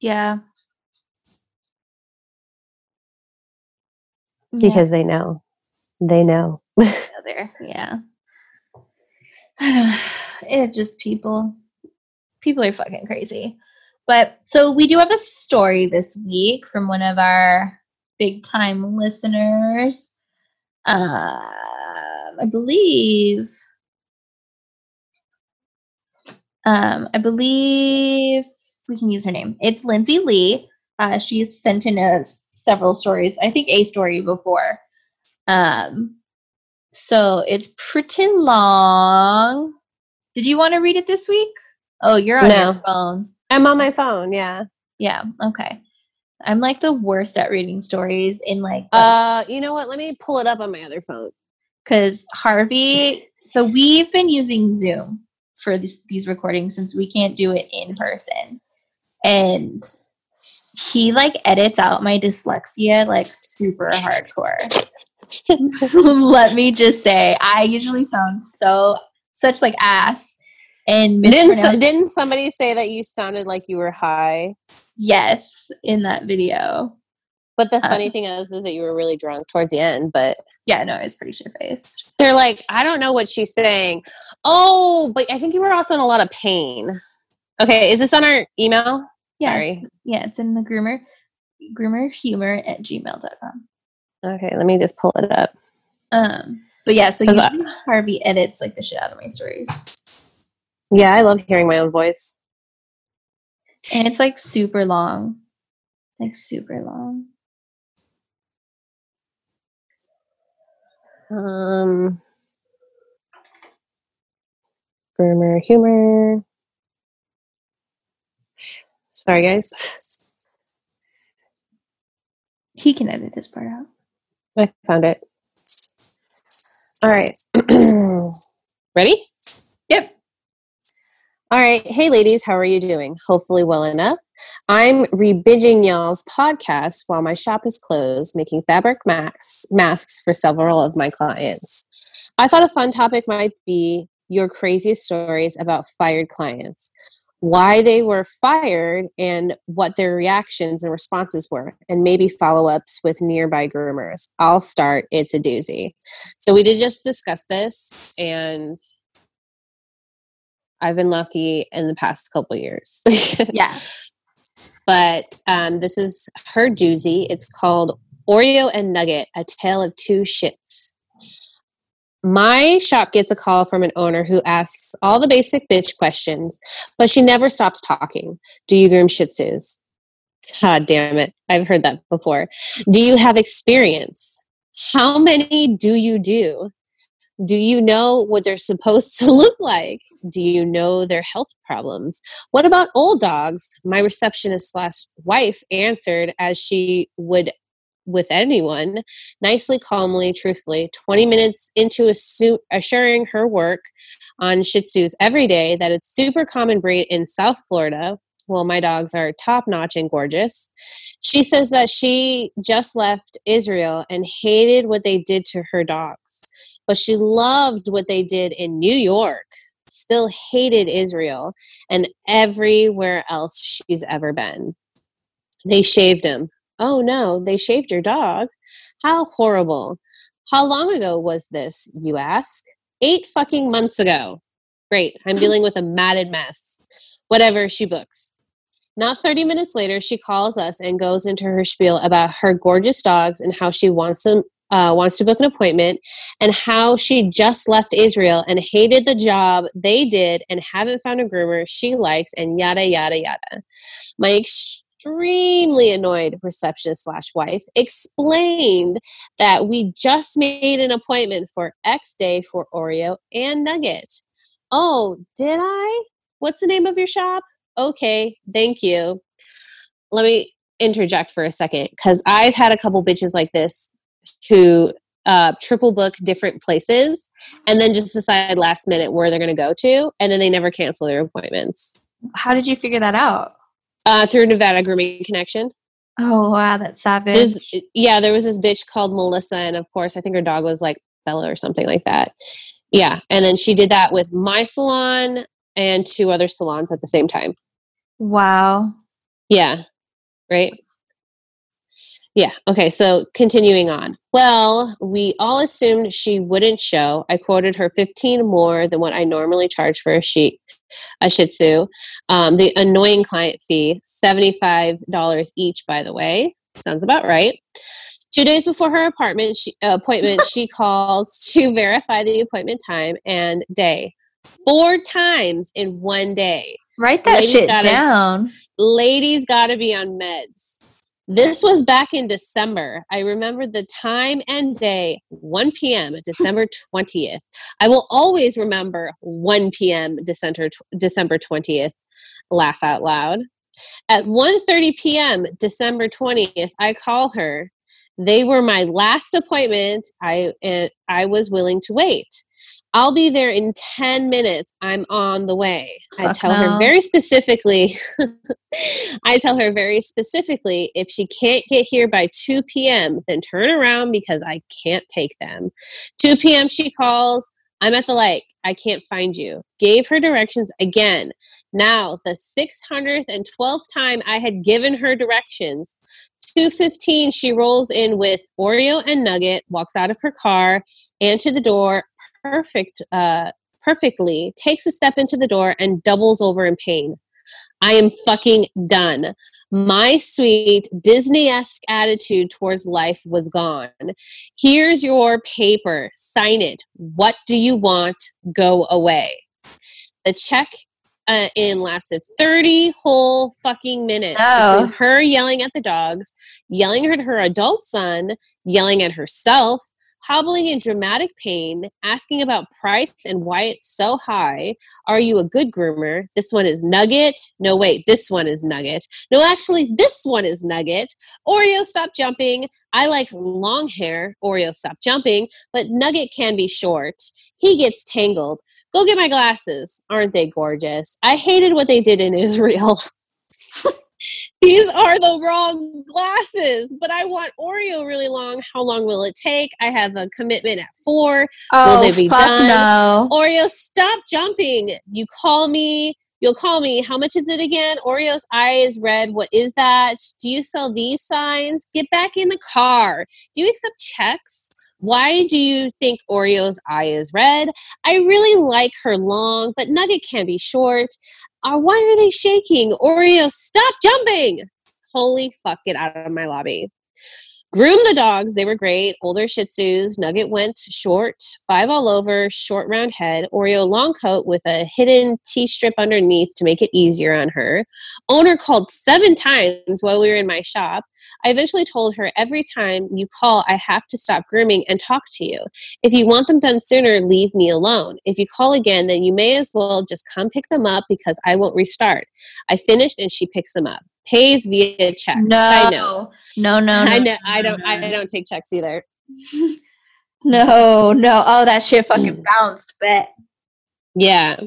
yeah. Yeah. Because they know. They know. Yeah. it's just people. People are fucking crazy. But so we do have a story this week from one of our big time listeners. Um, I believe. Um, I believe we can use her name. It's Lindsay Lee. Uh, she's sent in us several stories. I think a story before. Um, so it's pretty long. Did you want to read it this week? Oh, you're on your phone. I'm on my phone, yeah. Yeah, okay. I'm like the worst at reading stories in like Uh you know what? Let me pull it up on my other phone. because Harvey. So we've been using Zoom for this, these recordings since we can't do it in person, and he like edits out my dyslexia like super hardcore. Let me just say, I usually sound so such like ass and Didn't so, didn't somebody say that you sounded like you were high? yes, in that video. But the funny Um, thing is, is that you were really drunk towards the end. But Yeah, no, I was pretty shit faced. they're like, I don't know what she's saying. Oh, but I think you were also in a lot of pain. Okay, is this on our email? Yeah, it's, yeah, it's in the groomer, groomer humor at gmail.com. Okay, let me just pull it up. Um, but yeah, so 'Cause I- Harvey edits like the shit out of my stories, Yeah, I love hearing my own voice. and it's like super long, like super long. Um, groomer humor. Sorry, guys. He can edit this part out. I found it. All right. Ready? Yep. All right. Hey, ladies, how are you doing? Hopefully, well enough. I'm rebinging y'all's podcast while my shop is closed, making fabric masks, masks for several of my clients. I thought a fun topic might be your craziest stories about fired clients, why they were fired, and what their reactions and responses were, and maybe follow ups with nearby groomers. I'll start. It's a doozy. So, we did just discuss this, and I've been lucky in the past couple years. Yeah. but um, this is her doozy. It's called Oreo and Nugget: A Tale of Two Shits. My shop gets a call from an owner who asks all the basic bitch questions, but she never stops talking. Do you groom Shih Tzus? God damn it! I've heard that before. Do you have experience? How many do you do? Do you know what they're supposed to look like? Do you know their health problems? What about old dogs? My receptionist slash wife answered as she would with anyone, nicely, calmly, truthfully, 20 minutes into a assu- uh, assuring her work on Shih Tzus every day that it's super common breed in South Florida. Well, my dogs are top notch and gorgeous. She says that she just left Israel and hated what they did to her dogs, but she loved what they did in New York still hated Israel and everywhere else she's ever been. They shaved him. Oh no, they shaved your dog. How horrible. How long ago was this, you ask? Eight fucking months ago. Great, I'm dealing with a matted mess. Whatever, she books. Not 30 minutes later, she calls us and goes into her spiel about her gorgeous dogs and how she wants them uh, wants to book an appointment and how she just left Israel and hated the job they did and haven't found a groomer she likes and yada yada yada. My extremely annoyed receptionist slash wife explained that we just made an appointment for X day for Oreo and Nugget. Oh, did I? What's the name of your shop? Okay, thank you. Let me interject for a second because I've had a couple bitches like this who uh, triple book different places and then just decide last minute where they're going to go to, and then they never cancel their appointments. How did you figure that out? Uh, through Nevada Grooming Connection. Oh wow, that's savage. There's, yeah, there was this bitch called Melissa, and of course, I think her dog was like Bella or something like that. Yeah, and then she did that with my salon and two other salons at the same time. wow. Yeah, right. Yeah. Okay. So continuing on. Well, we all assumed she wouldn't show. I quoted her 15 more than what I normally charge for a sheet, a Shih Tzu. Um, the annoying client fee, $75 each, by the way. Sounds about right. Two days before her apartment she, uh, appointment, she calls to verify the appointment time and day. Four times in one day Write that Ladies shit gotta- down. ladies got to be on meds. This was back in December. I remember the time and day, 1 p.m., December 20th. I will always remember 1 p.m., December, December 20th. Laugh out loud. At 1:30 p.m., December 20th, I call her. They were my last appointment. I eh, I was willing to wait. I'll be there in 10 minutes. I'm on the way. I Fuck tell her very specifically I tell her very specifically if she can't get here by 2 p.m., then turn around because I can't take them. 2 p.m., she calls. I'm at the lake. I can't find you. Gave her directions again. Now, the 612th time I had given her directions, 2.15, she rolls in with Oreo and Nugget, walks out of her car and to the door, perfect, uh, perfectly, takes a step into the door and doubles over in pain. I am fucking done. My sweet Disney esque attitude towards life was gone. Here's your paper. Sign it. What do you want? Go away. The check uh, in lasted 30 whole fucking minutes No. between her yelling at the dogs, yelling at her adult son, yelling at herself, hobbling in dramatic pain, asking about price and why it's so high. Are you a good groomer? This one is Nugget. No, wait, this one is Nugget. No, actually, this one is Nugget. Oreo, stop jumping. I like long hair. Oreo, stop jumping. But Nugget can be short. He gets tangled. Go get my glasses. Aren't they gorgeous? I hated what they did in Israel. These are the wrong glasses, but I want Oreo really long. How long will it take? I have a commitment at four. Oh, they be fuck done? no. Oreo, stop jumping. You call me. You'll call me. How much is it again? Oreo's eye is red. What is that? Do you sell these signs? Get back in the car. Do you accept checks? Why do you think Oreo's eye is red? I really like her long, but Nugget can be short. Uh, why are they shaking? Oreo, stop jumping! Holy fuck, get out of my lobby. Groom the dogs. They were great. Older Shih Tzus. Nugget went short, five all over, short round head. Oreo long coat with a hidden T strip underneath to make it easier on her. Owner called seven times while we were in my shop. I eventually told her every time you call, I have to stop grooming and talk to you. If you want them done sooner, leave me alone. If you call again, then you may as well just come pick them up because I won't restart. I finished and she picks them up. Pays via check. Side note. No, no, no, I no, know. I don't. no, I don't take checks either. No, no. Oh, that shit fucking mm. bounced. Bet. Yeah.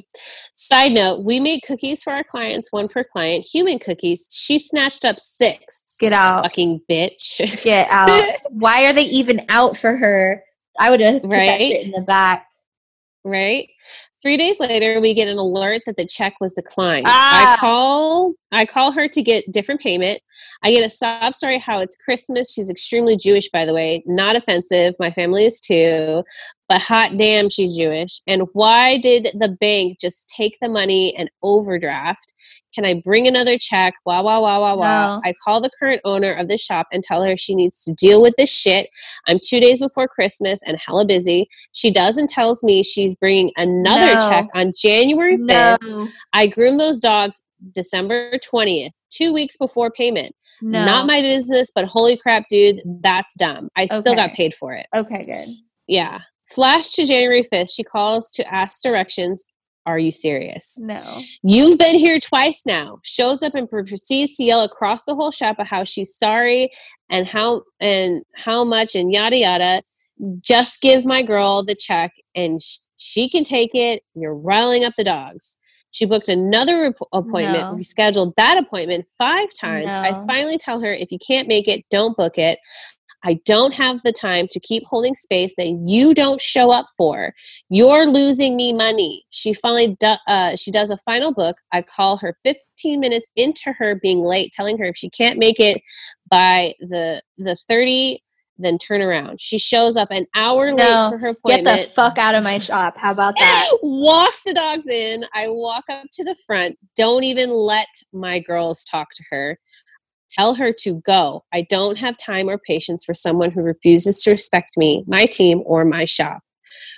Side note: We made cookies for our clients, one per client. Human cookies. She snatched up six. Get out. Fucking bitch. Get out. Why are they even out for her? I would have put that Right? shit in the back. Right? Three days later, we get an alert that the check was declined. Ah. I call, I call her to get different payment. I get a sob story how it's Christmas. She's extremely Jewish, by the way. Not offensive. My family is too, but hot damn, she's Jewish. And why did the bank just take the money and overdraft? Can I bring another check? Wow, wow, wow, wow, wow. No. I call the current owner of the shop and tell her she needs to deal with this shit. I'm two days before Christmas and hella busy. She does and tells me she's bringing another No. check on January 5th. No, I groom those dogs December 20th, two weeks before payment. no. Not my business, but holy crap, dude, that's dumb. I still got paid for it. Okay, good. Yeah. Flash to January 5th. She calls to ask directions. Are you serious? No. You've been here twice now. Shows up and proceeds to yell across the whole shop about how she's sorry and how and how much and yada yada. Just give my girl the check and sh- she can take it. You're riling up the dogs. She booked another rep- appointment, No. rescheduled that appointment five times. I finally tell her if you can't make it, don't book it. I don't have the time to keep holding space that you don't show up for. You're losing me money. She finally do, uh, she does a final book. I call her 15 minutes into her being late, telling her if she can't make it by the the 30, then turn around. She shows up an hour No. late for her appointment. Get the fuck out of my shop. How about that? walks the dogs in. I walk up to the front. Don't even let my girls talk to her. Tell her to go. I don't have time or patience for someone who refuses to respect me, my team, or my shop.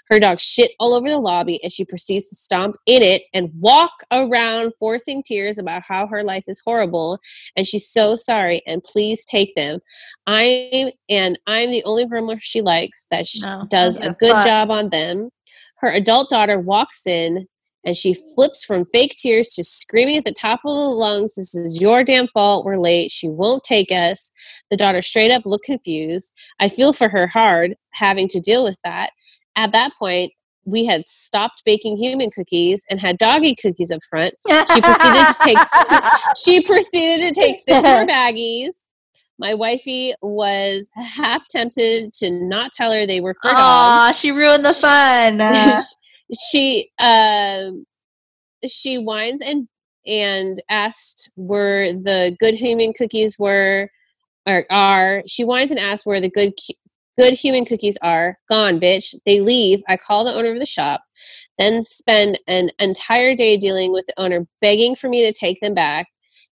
Her dog shit all over the lobby and she proceeds to stomp in it and walk around, forcing tears about how her life is horrible and she's so sorry and please take them. I'm and I'm the only groomer she likes that she No, does a a good fuck. job on them. Her adult daughter walks in and she flips from fake tears to screaming at the top of the lungs, This is your damn fault. We're late. She won't take us. The daughter straight up looked confused. I feel for her hard having to deal with that. At that point, we had stopped baking human cookies and had doggy cookies up front. She proceeded to take she proceeded to take six more baggies. My wifey was half tempted to not tell her they were for dogs Aw, she ruined the fun. Uh, she um she whines and and asked where the good human cookies were or are. She whines and asks where the good good human cookies are. Gone, bitch. They leave. I call the owner of the shop, then spend an entire day dealing with the owner, begging for me to take them back.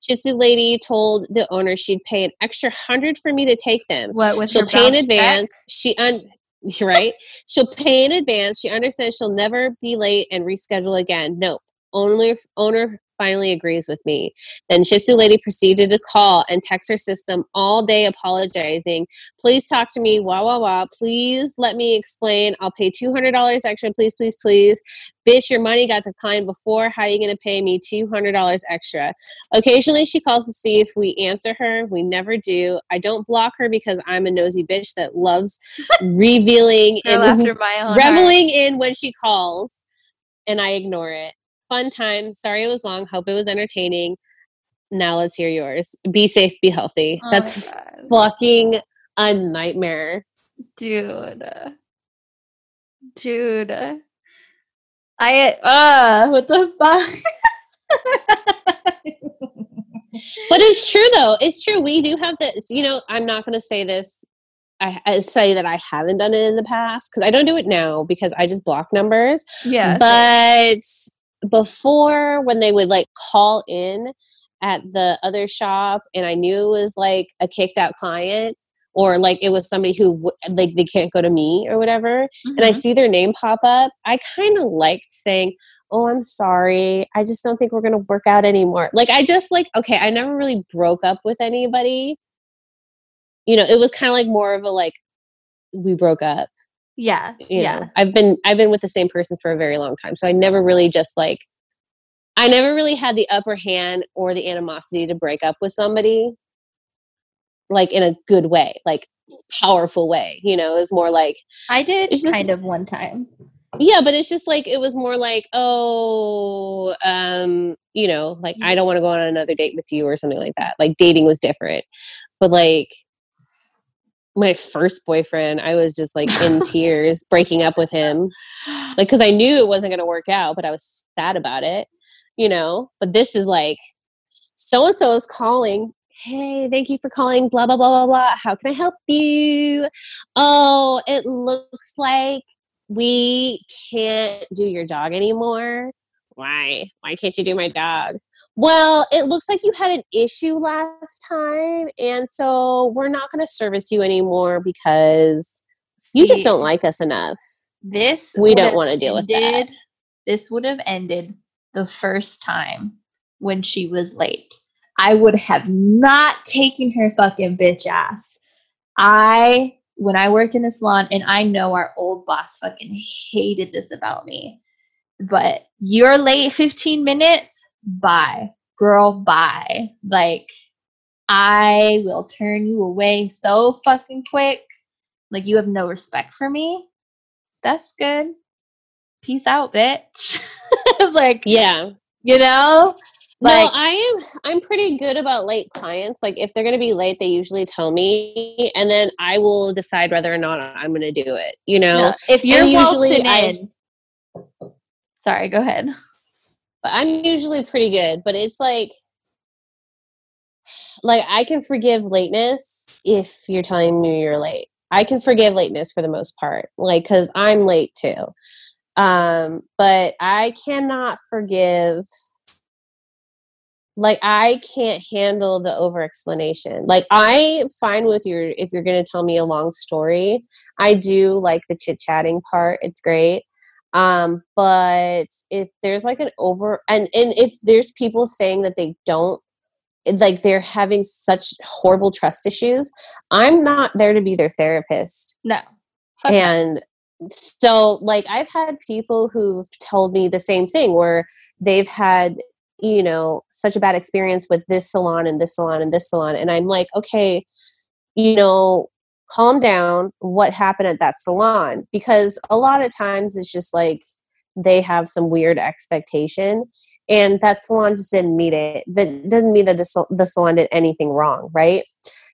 Shih lady told the owner she'd pay an extra hundred for me to take them. What with She'll pay in bounce check? advance. She un right. she'll pay in advance. She understands she'll never be late and reschedule again. Nope. Owner owner finally agrees with me. Then Shih Tzu lady proceeded to call and text her system all day apologizing. Please talk to me. Wah wah wah. Please let me explain. I'll pay two hundred dollars extra. Please, please, please. Bitch, your money got declined before. How are you going to pay me two hundred dollars extra? Occasionally, she calls to see if we answer her. We never do. I don't block her because I'm a nosy bitch that loves revealing and after my heart. reveling in when she calls, and I ignore it. Fun time. Sorry it was long. Hope it was entertaining. Now let's hear yours. Be safe, be healthy. Oh That's fucking a nightmare. dude dude i uh what the fuck But it's true though. It's true. We do have this. You know, I'm not going to say this. I, I say that I haven't done it in the past because I don't do it now because I just block numbers. yeah but before when they would like call in at the other shop and i knew it was like a kicked out client or like it was somebody who like they can't go to me or whatever and i Mhm. see their name pop up i kind of liked saying oh i'm sorry i just don't think we're gonna work out anymore. Like i just like okay i never really broke up with anybody. You know it was kind of like more of a like we broke up yeah you yeah. Know i've been i've been with the same person for a very long time so i never really just like i never really had the upper hand or the animosity to break up with somebody like in a good way like powerful way you know it was more like i did just- kind of one time. Yeah but it's just like it was more like oh um you know like i don't want to go on another date with you or something like that. Like dating was different but like my first boyfriend i was just like in tears breaking up with him. Like because i knew it wasn't going to work out but i was sad about it you know? But this is like so and so is calling hey thank you for calling blah blah blah blah blah. How can i help you? Oh it looks like we can't do your dog anymore. Why? Why can't you do my dog well it looks like you had an issue last time and so we're not going to service you anymore because you just don't like us enough. This We don't wanna deal with that. ended- this would have ended the first time when she was late. I would have not taken her fucking bitch ass. I when i worked in a salon and i know our old boss fucking hated this about me but you're late 15 minutes bye. Girl bye. Like i will turn you away so fucking quick. Like you have no respect for me. That's good. Peace out bitch. Like yeah. you know? No like i am i'm pretty good about late clients. Like if they're going to be late they usually tell me and then i will decide whether or not i'm going to do it you know? No, if you're usually waltzing I- in. Sorry go ahead i'm usually pretty good but it's like like i can forgive lateness if you're telling me you're late. I can forgive lateness for the most part like because i'm late too. Um but i cannot forgive like i can't handle the over explanation like i fine with your if you're to tell me a long story i do like the chit chatting part it's great um but if there's like an over and and if there's people saying that they don't like they're having such horrible trust issues i'm not there to be their therapist no no. and so like i've had people who've told me the same thing where they've had you know such a bad experience with this salon and this salon and this salon and i'm like okay you know calm down what happened at that salon because a lot of times it's just like they have some weird expectation and that salon just didn't meet it that doesn't mean that the salon did anything wrong right?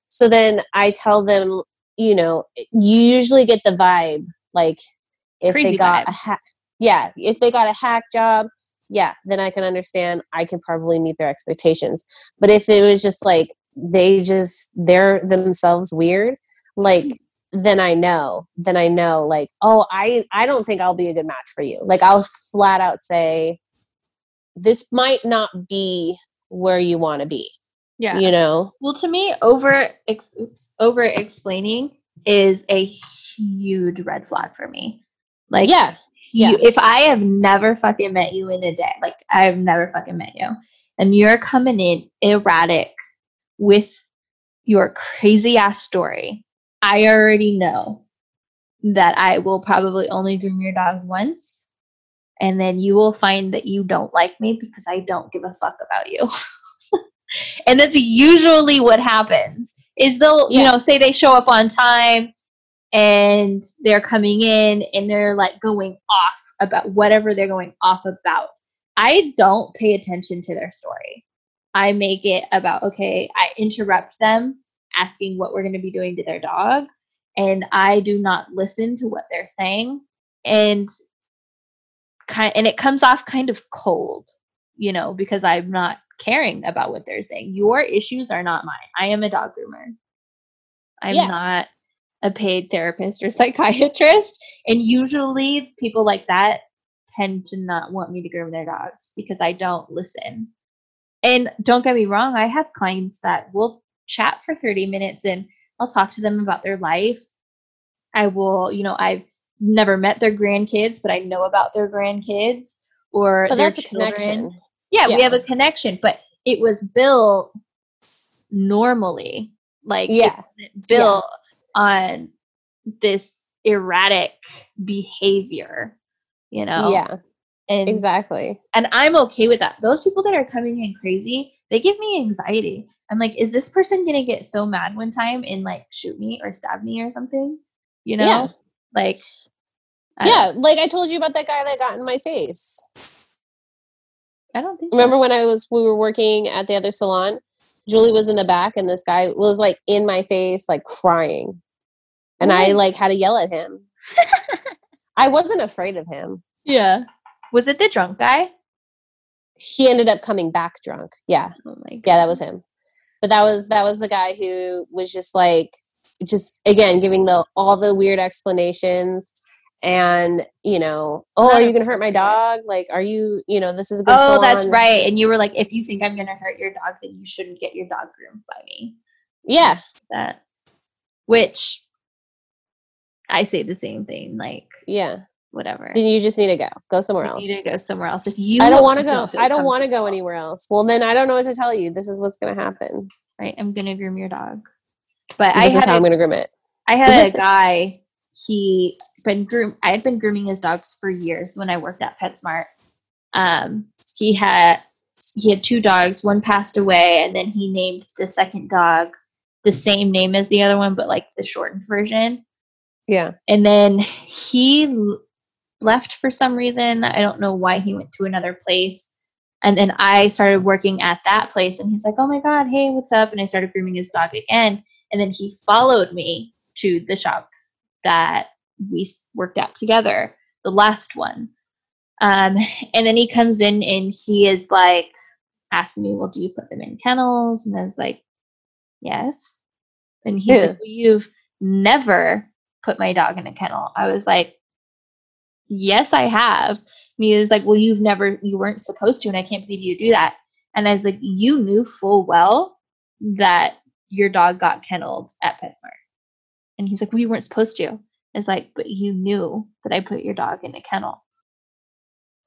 So then i tell them you know you usually get the vibe like if Crazy they got a hack yeah if they got a hack job yeah then i can understand i can probably meet their expectations. But if it was just like they just they're themselves weird like then i know then i know like oh i i don't think i'll be a good match for you like i'll flat out say this might not be where you want to be Yeah. you know Well, to me, over ex- oops, over explaining is a huge red flag for me. Like, yeah you, yeah. if I have never fucking met you in a day, like I've never fucking met you, and you're coming in erratic with your crazy ass story, I already know that I will probably only groom your dog once. And then you will find that you don't like me because I don't give a fuck about you. and that's usually what happens is they'll, you know, say they show up on time and they're coming in and they're like going off about whatever they're going off about. I don't pay attention to their story. I make it about, okay, I interrupt them asking what we're going to be doing to their dog, and I do not listen to what they're saying. And kind and it comes off kind of cold, you know, because I'm not caring about what they're saying. Your issues are not mine. I am a dog groomer. I'm Yeah. not a paid therapist or psychiatrist. And usually people like that tend to not want me to groom their dogs because I don't listen. And don't get me wrong, I have clients that will chat for 30 minutes and I'll talk to them about their life. I will, you know, I've never met their grandkids, but I know about their grandkids or oh, their that's a connection Yeah, we have a connection, but it was built normally. Like Yeah. built on this erratic behavior, you know? yeah And exactly and I'm okay with that. Those people that are coming in crazy, they give me anxiety. I'm like, is this person gonna get so mad one time and like shoot me or stab me or something? You know? Yeah. Like I yeah don't, like i told you about that guy that got in my face I don't think so. remember when i was we were working at the other salon julie was in the back and this guy was like in my face like crying and i like had to yell at him i wasn't afraid of him Yeah. Was it the drunk guy? he ended up coming back drunk yeah Oh my god. yeah that was him but that was that was the guy who was just like just again giving the all the weird explanations and you know oh are you gonna hurt my dog like are you you know this is a good Oh, that's right. And you were like, if you think I'm gonna hurt your dog, then you shouldn't get your dog groomed by me. yeah That which I say the same thing, like yeah whatever. then you just need to go go somewhere You else need to go somewhere else. If you i don't want to go i don't want to go anywhere else well then i don't know what to tell you this is what's gonna happen Right. I'm gonna groom your dog. But this I is how a i'm gonna groom it I had a guy. He been groom. I had been grooming his dogs for years when I worked at PetSmart. Um, he had he had two dogs. One passed away, and then he named the second dog the same name as the other one, but like the shortened version. yeah And then he left for some reason. I don't know why he went to another place. And then I started working at that place, and he's like, "Oh my god, hey, what's up?" And I started grooming his dog again. And then he followed me to the shop that we worked at together, the last one. Um, and then he comes in and he is like asking me, "Well, do you put them in kennels?" And I was like, "Yes." And he's Yeah. like, well, "You've never put my dog in a kennel." I was like, "Yes, I have." And he was like, "Well, you've never, you weren't supposed to, and I can't believe you do that." And I was like, "You knew full well that your dog got kenneled at PetSmart." And he's like, "Well, you weren't supposed to." It's like, "But you knew that I put your dog in a kennel."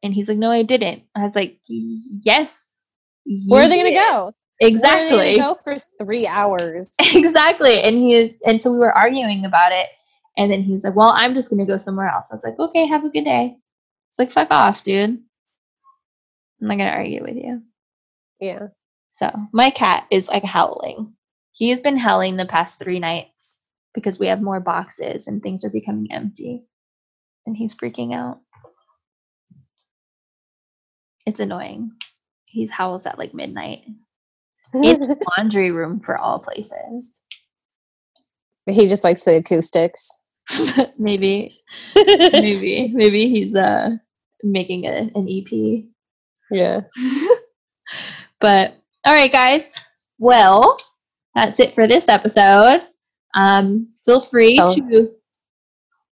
And he's like, "No, I didn't." I was like, "Yes." where are they gonna go Exactly. where are they go for three hours exactly. And he and so we were arguing about it. And then he was like, Well, I'm just gonna go somewhere else. I was like, Okay, have a good day. It's like, fuck off, dude. I'm not gonna argue with you. yeah So my cat is like howling. He has been howling the past three nights because we have more boxes and things are becoming empty. And he's freaking out. It's annoying. He howls at like midnight. In the laundry room for all places. he just likes the acoustics maybe maybe maybe he's uh making a, an ep yeah but all right guys well that's it for this episode. Um, feel free to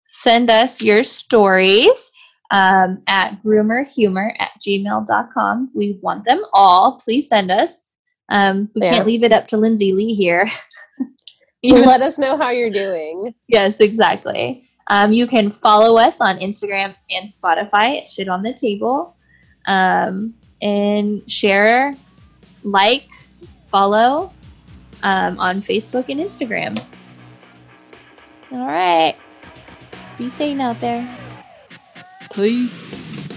send us your stories um, at groomerhumor at gmail.com. We want them all. Please send us. Um, we Yeah. can't leave it up to Lindsay Lee here. You let us know how you're doing. yes, exactly. Um, you can follow us on Instagram and Spotify at Shit on the Table. Um, and share, like, follow um, on Facebook and Instagram. All right. Be staying out there. Peace.